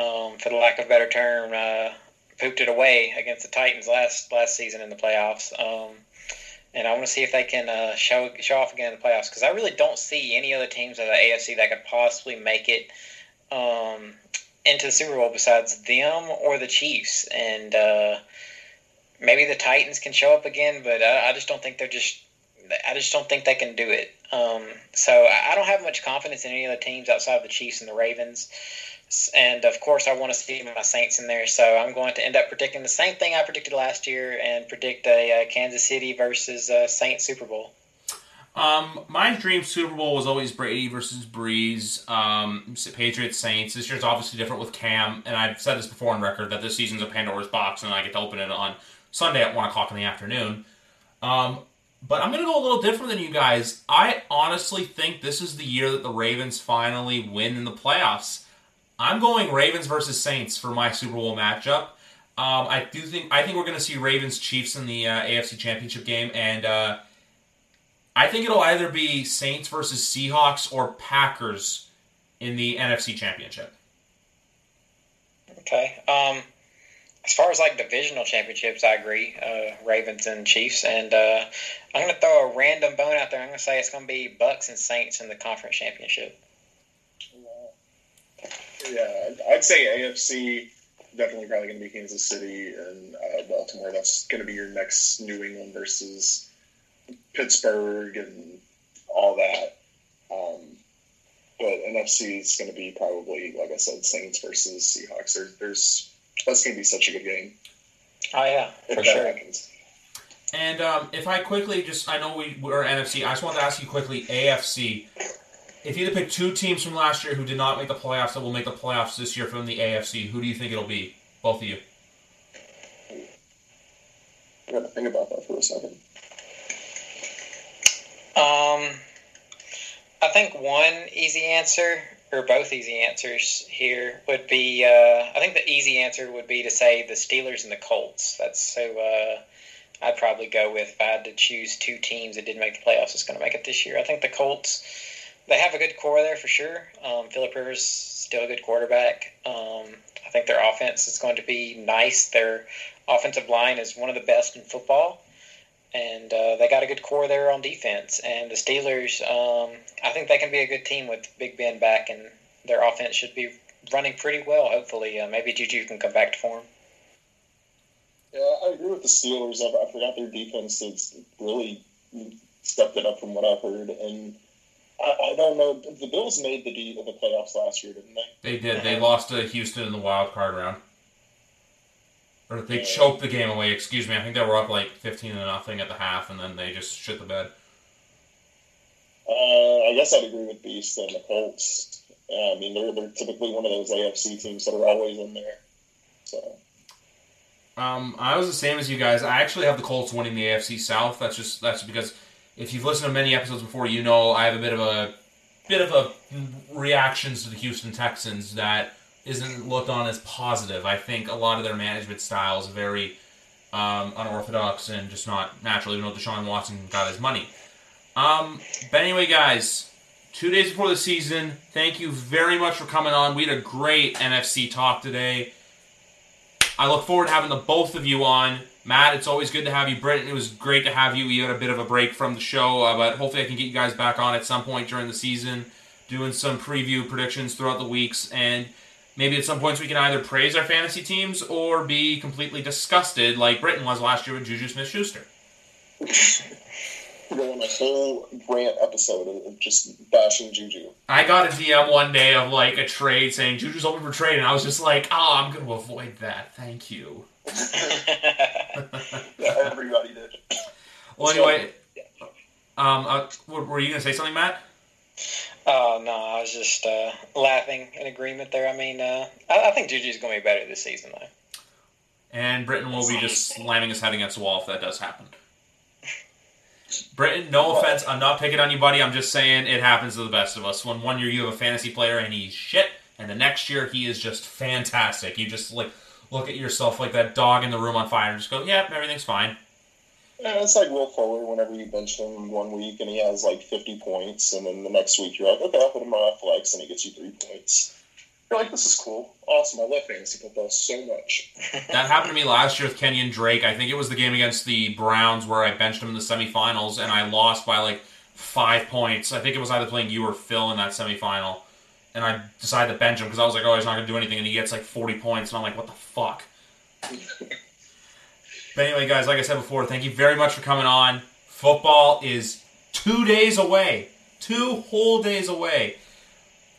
um, for the lack of a better term, uh, pooped it away against the Titans last last season in the playoffs. Um, and I want to see if they can uh, show show off again in the playoffs because I really don't see any other teams in the AFC that could possibly make it um, into the Super Bowl besides them or the Chiefs. And uh, maybe the Titans can show up again, but I, I just don't think they're just. I just don't think they can do it. Um, so I don't have much confidence in any of the teams outside of the Chiefs and the Ravens. And of course, I want to see my Saints in there. So I'm going to end up predicting the same thing I predicted last year and predict a, uh, Kansas City versus uh, Saints Super Bowl. Um, my dream Super Bowl was always Brady versus Brees, um, Patriots Saints. This year's obviously different with Cam, and I've said this before on record that this season's a Pandora's box, and I get to open it on Sunday at one o'clock in the afternoon. Um, but I'm going to go a little different than you guys. I honestly think this is the year that the Ravens finally win in the playoffs. I'm going Ravens versus Saints for my Super Bowl matchup. Um, I do think I think we're going to see Ravens Chiefs in the uh, AFC Championship game, and uh, I think it'll either be Saints versus Seahawks or Packers in the NFC Championship. Okay. Um, as far as like divisional championships, I agree. Uh, Ravens and Chiefs, and uh, I'm going to throw a random bone out there. I'm going to say it's going to be Bucs and Saints in the conference championship. Yeah, I'd say AFC definitely probably going to be Kansas City and uh, Baltimore. That's going to be your next New England versus Pittsburgh and all that. Um, but NFC is going to be probably, like I said, Saints versus Seahawks. There, there's that's going to be such a good game. Oh yeah, for sure. Happens. And um, if I quickly just, I know we are NFC. I just want to ask you quickly, AFC. If you had to pick two teams from last year who did not make the playoffs that will make the playoffs this year from the AFC, who do you think it'll be? Both of you. I got to think about that for a second. Um, I think one easy answer, or both easy answers here, would be. Uh, I think the easy answer would be to say the Steelers and the Colts. That's so. Uh, I'd probably go with if I had to choose two teams that didn't make the playoffs that's going to make it this year. I think the Colts, they have a good core there for sure. Um, Philip Rivers still a good quarterback. Um, I think their offense is going to be nice. Their offensive line is one of the best in football and uh, they got a good core there on defense. And the Steelers, um, I think they can be a good team with Big Ben back, and their offense should be running pretty well. Hopefully, uh, maybe Juju can come back to form. Yeah, I agree with the Steelers. I, I forgot their defense has really stepped it up from what I've heard, and I, I don't know. The Bills made the the playoffs last year, didn't they? They did. They lost to Houston in the wild card round or they choked the game away. Excuse me. I think they were up like fifteen to nothing at the half, and then they just shit the bed. Uh, I guess I'd agree with Beast and the Colts. Yeah, I mean, they're they're typically one of those AFC teams that are always in there. So. Um, I was the same as you guys. I actually have the Colts winning the AFC South. That's just that's because if you've listened to many episodes before, you know I have a bit of a bit of a reactions to the Houston Texans that isn't looked on as positive. I think a lot of their management style is very um, unorthodox and just not natural, even though Deshaun Watson got his money. Um, but anyway, guys, two days before the season, thank you very much for coming on. We had a great NFC talk today. I look forward to having the both of you on. Matt, it's always good to have you. Brittin, it was great to have you. We had a bit of a break from the show, uh, but hopefully I can get you guys back on at some point during the season, doing some preview predictions throughout the weeks. And maybe at some points we can either praise our fantasy teams or be completely disgusted, like Brittin was last year with Juju Smith Schuster. Going a whole rant episode of just bashing Juju. I got a DM one day of like a trade saying Juju's open for trade, and I was just like, oh, I'm going to avoid that. Thank you. yeah, everybody did. Well, anyway, um, uh, were you going to say something, Matt? Oh no, I was just uh, laughing in agreement there. I mean, uh, I, I, think Juju's going to be better this season though. And Brittin will be just slamming his head against the wall if that does happen. Brittin, no offense, I'm not picking on you, buddy. I'm just saying it happens to the best of us. When one year you have a fantasy player and he's shit, and the next year he is just fantastic. You just like look at yourself like that dog in the room on fire and just go, "Yeah, everything's fine." Yeah, it's like Will Fuller whenever you bench him one week and he has like 50 points, and then the next week you're like, okay, I'll put him on flex and he gets you three points. You're like, this is cool. Awesome. I love fantasy football so much. that happened to me last year with Kenyan Drake. I think it was the game against the Browns where I benched him in the semifinals and I lost by like five points. I think it was either playing you or Phil in that semifinal. And I decided to bench him because I was like, oh, he's not going to do anything. And he gets like 40 points. And I'm like, what the fuck? But anyway, guys, like I said before, thank you very much for coming on. Football is two days away. Two whole days away.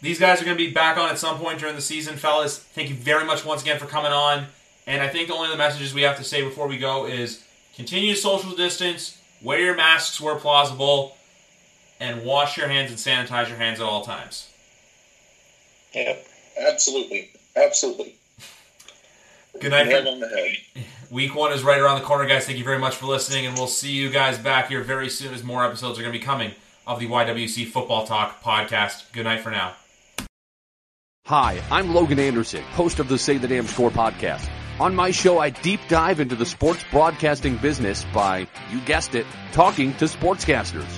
These guys are going to be back on at some point during the season, fellas. Thank you very much once again for coming on. And I think the only the messages we have to say before we go is continue to social distance, wear your masks where plausible, and wash your hands and sanitize your hands at all times. Yep. Absolutely. Absolutely. Good night. Nail on the head. Week one is right around the corner, guys. Thank you very much for listening, and we'll see you guys back here very soon as more episodes are going to be coming of the YWC Football Talk podcast. Good night for now. Hi, I'm Logan Anderson, host of the Say the Damn Score podcast. On my show, I deep dive into the sports broadcasting business by, you guessed it, talking to sportscasters.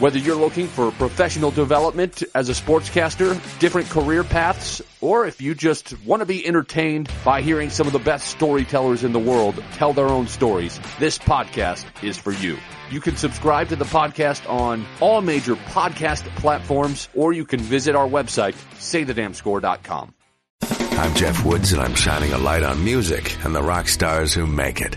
Whether you're looking for professional development as a sportscaster, different career paths, or if you just want to be entertained by hearing some of the best storytellers in the world tell their own stories, this podcast is for you. You can subscribe to the podcast on all major podcast platforms, or you can visit our website, saythedamnscore.com. I'm Jeff Woods, and I'm shining a light on music and the rock stars who make it.